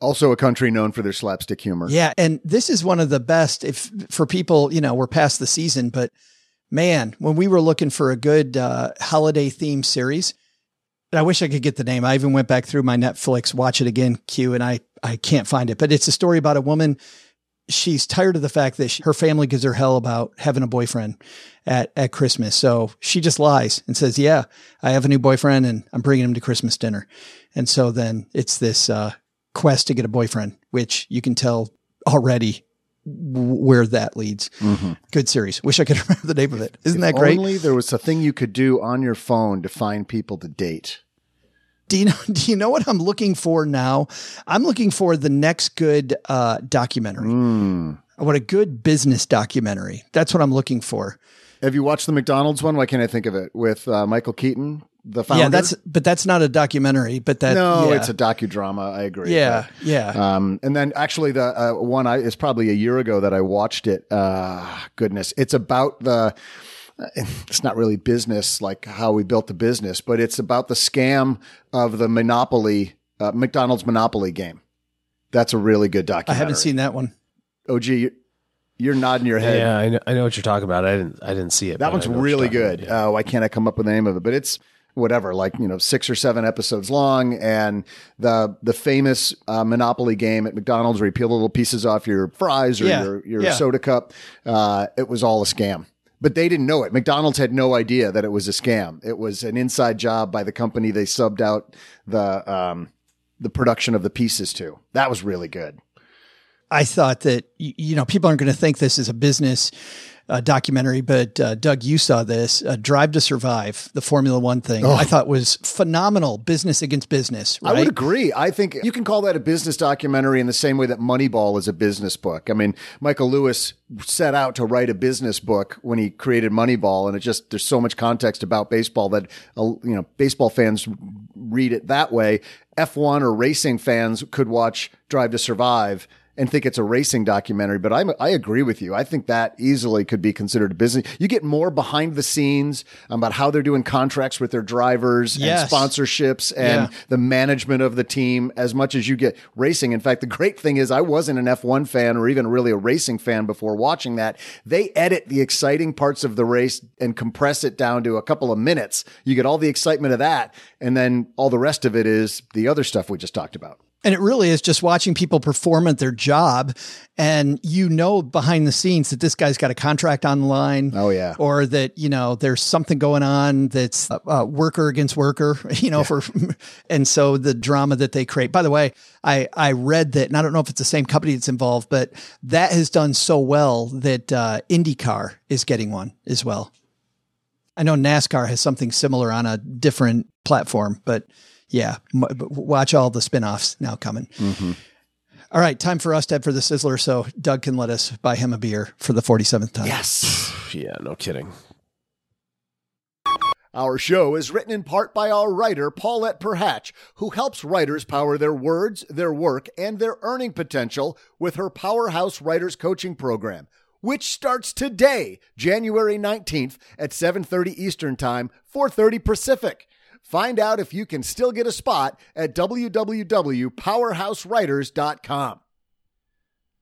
Also, a country known for their slapstick humor. Yeah, and this is one of the best if for people, you know, we're past the season, but man, when we were looking for a good uh, holiday theme series, I wish I could get the name. I even went back through my Netflix, watch it again, Q, and I I can't find it. But it's a story about a woman. She's tired of the fact that she, her family gives her hell about having a boyfriend at at Christmas, so she just lies and says, "Yeah, I have a new boyfriend, and I'm bringing him to Christmas dinner." And so then it's this uh, quest to get a boyfriend, which you can tell already where that leads. Good series. Wish I could [LAUGHS] remember the name of it. Isn't that great? Only there was a thing you could do on your phone to find people to date. Do you know? [LAUGHS] Do you know what I'm looking for now? I'm looking for the next good uh, documentary. What a good business documentary. That's what I'm looking for. Have you watched the McDonald's one? Why can't I think of it with uh, Michael Keaton, the founder? Yeah, that's but that's not a documentary. But that no, yeah. it's a docudrama. I agree. yeah, yeah. Um, and then actually the uh, one I is probably a year ago that I watched it. Uh, goodness, it's about the. [LAUGHS] It's not really business like how we built the business, but it's about the scam of the Monopoly, uh, McDonald's Monopoly game. That's a really good documentary. I haven't seen that one. OG, you- you're nodding your head. Yeah, I know, I know what you're talking about. I didn't I didn't see it. That one's I know what you're really good. yeah. Uh, why can't I come up with the name of it? But it's whatever, like you know, six or seven episodes long, and the the famous uh, Monopoly game at McDonald's where you peel the little pieces off your fries or Yeah. your your Yeah. soda cup. Uh, it was all a scam. But they didn't know it. McDonald's had no idea that it was a scam. It was an inside job by the company they subbed out the um, the production of the pieces to. That was really good. I thought that you know people aren't going to think this is a business uh, documentary, but uh, Doug, you saw this uh, Drive to Survive, the Formula One thing. I thought was phenomenal, business against business. Right? I would agree. I think you can call that a business documentary in the same way that Moneyball is a business book. I mean, Michael Lewis set out to write a business book when he created Moneyball, and it just there's so much context about baseball that uh, you know baseball fans read it that way. F1 or racing fans could watch Drive to Survive and think it's a racing documentary, but I'm, I agree with you. I think that easily could be considered a business. You get more behind the scenes about how they're doing contracts with their drivers Yes. and sponsorships and Yeah. the management of the team as much as you get racing. In fact, the great thing is I wasn't an F1 fan or even really a racing fan before watching that. They edit the exciting parts of the race and compress it down to a couple of minutes. You get all the excitement of that. And then all the rest of it is the other stuff we just talked about. And it really is just watching people perform at their job. And you know, behind the scenes that this guy's got a contract on the line. Oh, yeah. Or that, you know, there's something going on that's uh, uh, worker against worker, [LAUGHS] you know, for, and so the drama that they create. By the way, I, I read that, and I don't know if it's the same company that's involved, but that has done so well that uh, IndyCar is getting one as well. I know NASCAR has something similar on a different platform, but yeah, m- watch all the spin-offs now coming. Mm-hmm. All right, time for us to head for the Sizzler so Doug can let us buy him a beer for the 47th time. Yes. Yeah, no kidding. Our show is written in part by our writer, Paulette Perhach, who helps writers power their words, their work, and their earning potential with her Powerhouse Writers Coaching Program, which starts today, January 19th at 7.30 Eastern Time, 4.30 Pacific. Find out if you can still get a spot at www.powerhousewriters.com.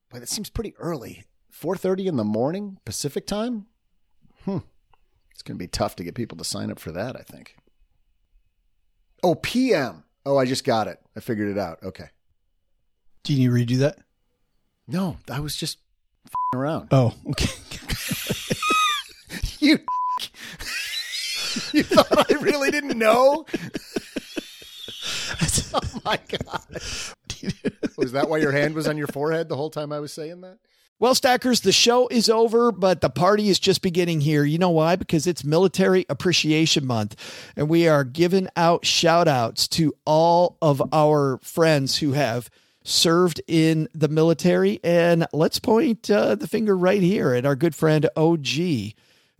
Boy, that seems pretty early. 4.30 in the morning, Pacific Time? Hmm. It's going to be tough to get people to sign up for that, I think. Oh, PM. Oh, I just got it. I figured it out. Okay. Do you need to redo that? No, I was just fing [LAUGHS] around. Oh, okay. [LAUGHS] You, [LAUGHS] [LAUGHS] you thought I really didn't know? [LAUGHS] oh my god! Was that why your hand was on your forehead the whole time I was saying that? Well, Stackers, the show is over, but the party is just beginning here. You know why? Because it's Military Appreciation Month, and we are giving out shout outs to all of our friends who have served in the military. And let's point uh, the finger right here at our good friend OG,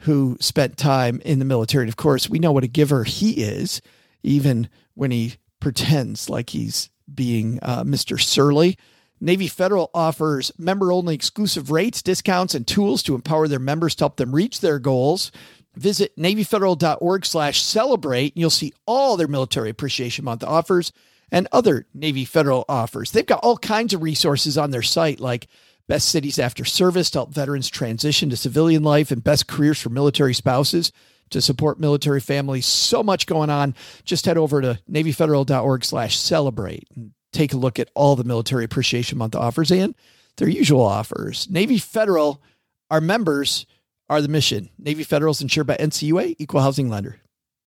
who spent time in the military. And of course, we know what a giver he is, even when he pretends like he's being uh, Mr. Surly. Navy Federal offers member only exclusive rates, discounts, and tools to empower their members to help them reach their goals. Visit NavyFederal.org slash celebrate, and you'll see all their Military Appreciation Month offers and other Navy Federal offers. They've got all kinds of resources on their site, like best cities after service to help veterans transition to civilian life and best careers for military spouses to support military families. So much going on. Just head over to NavyFederal.org slash celebrate and take a look at all the Military Appreciation Month offers and their usual offers. Navy Federal, our members are the mission. Navy Federal is insured by NCUA, equal housing lender.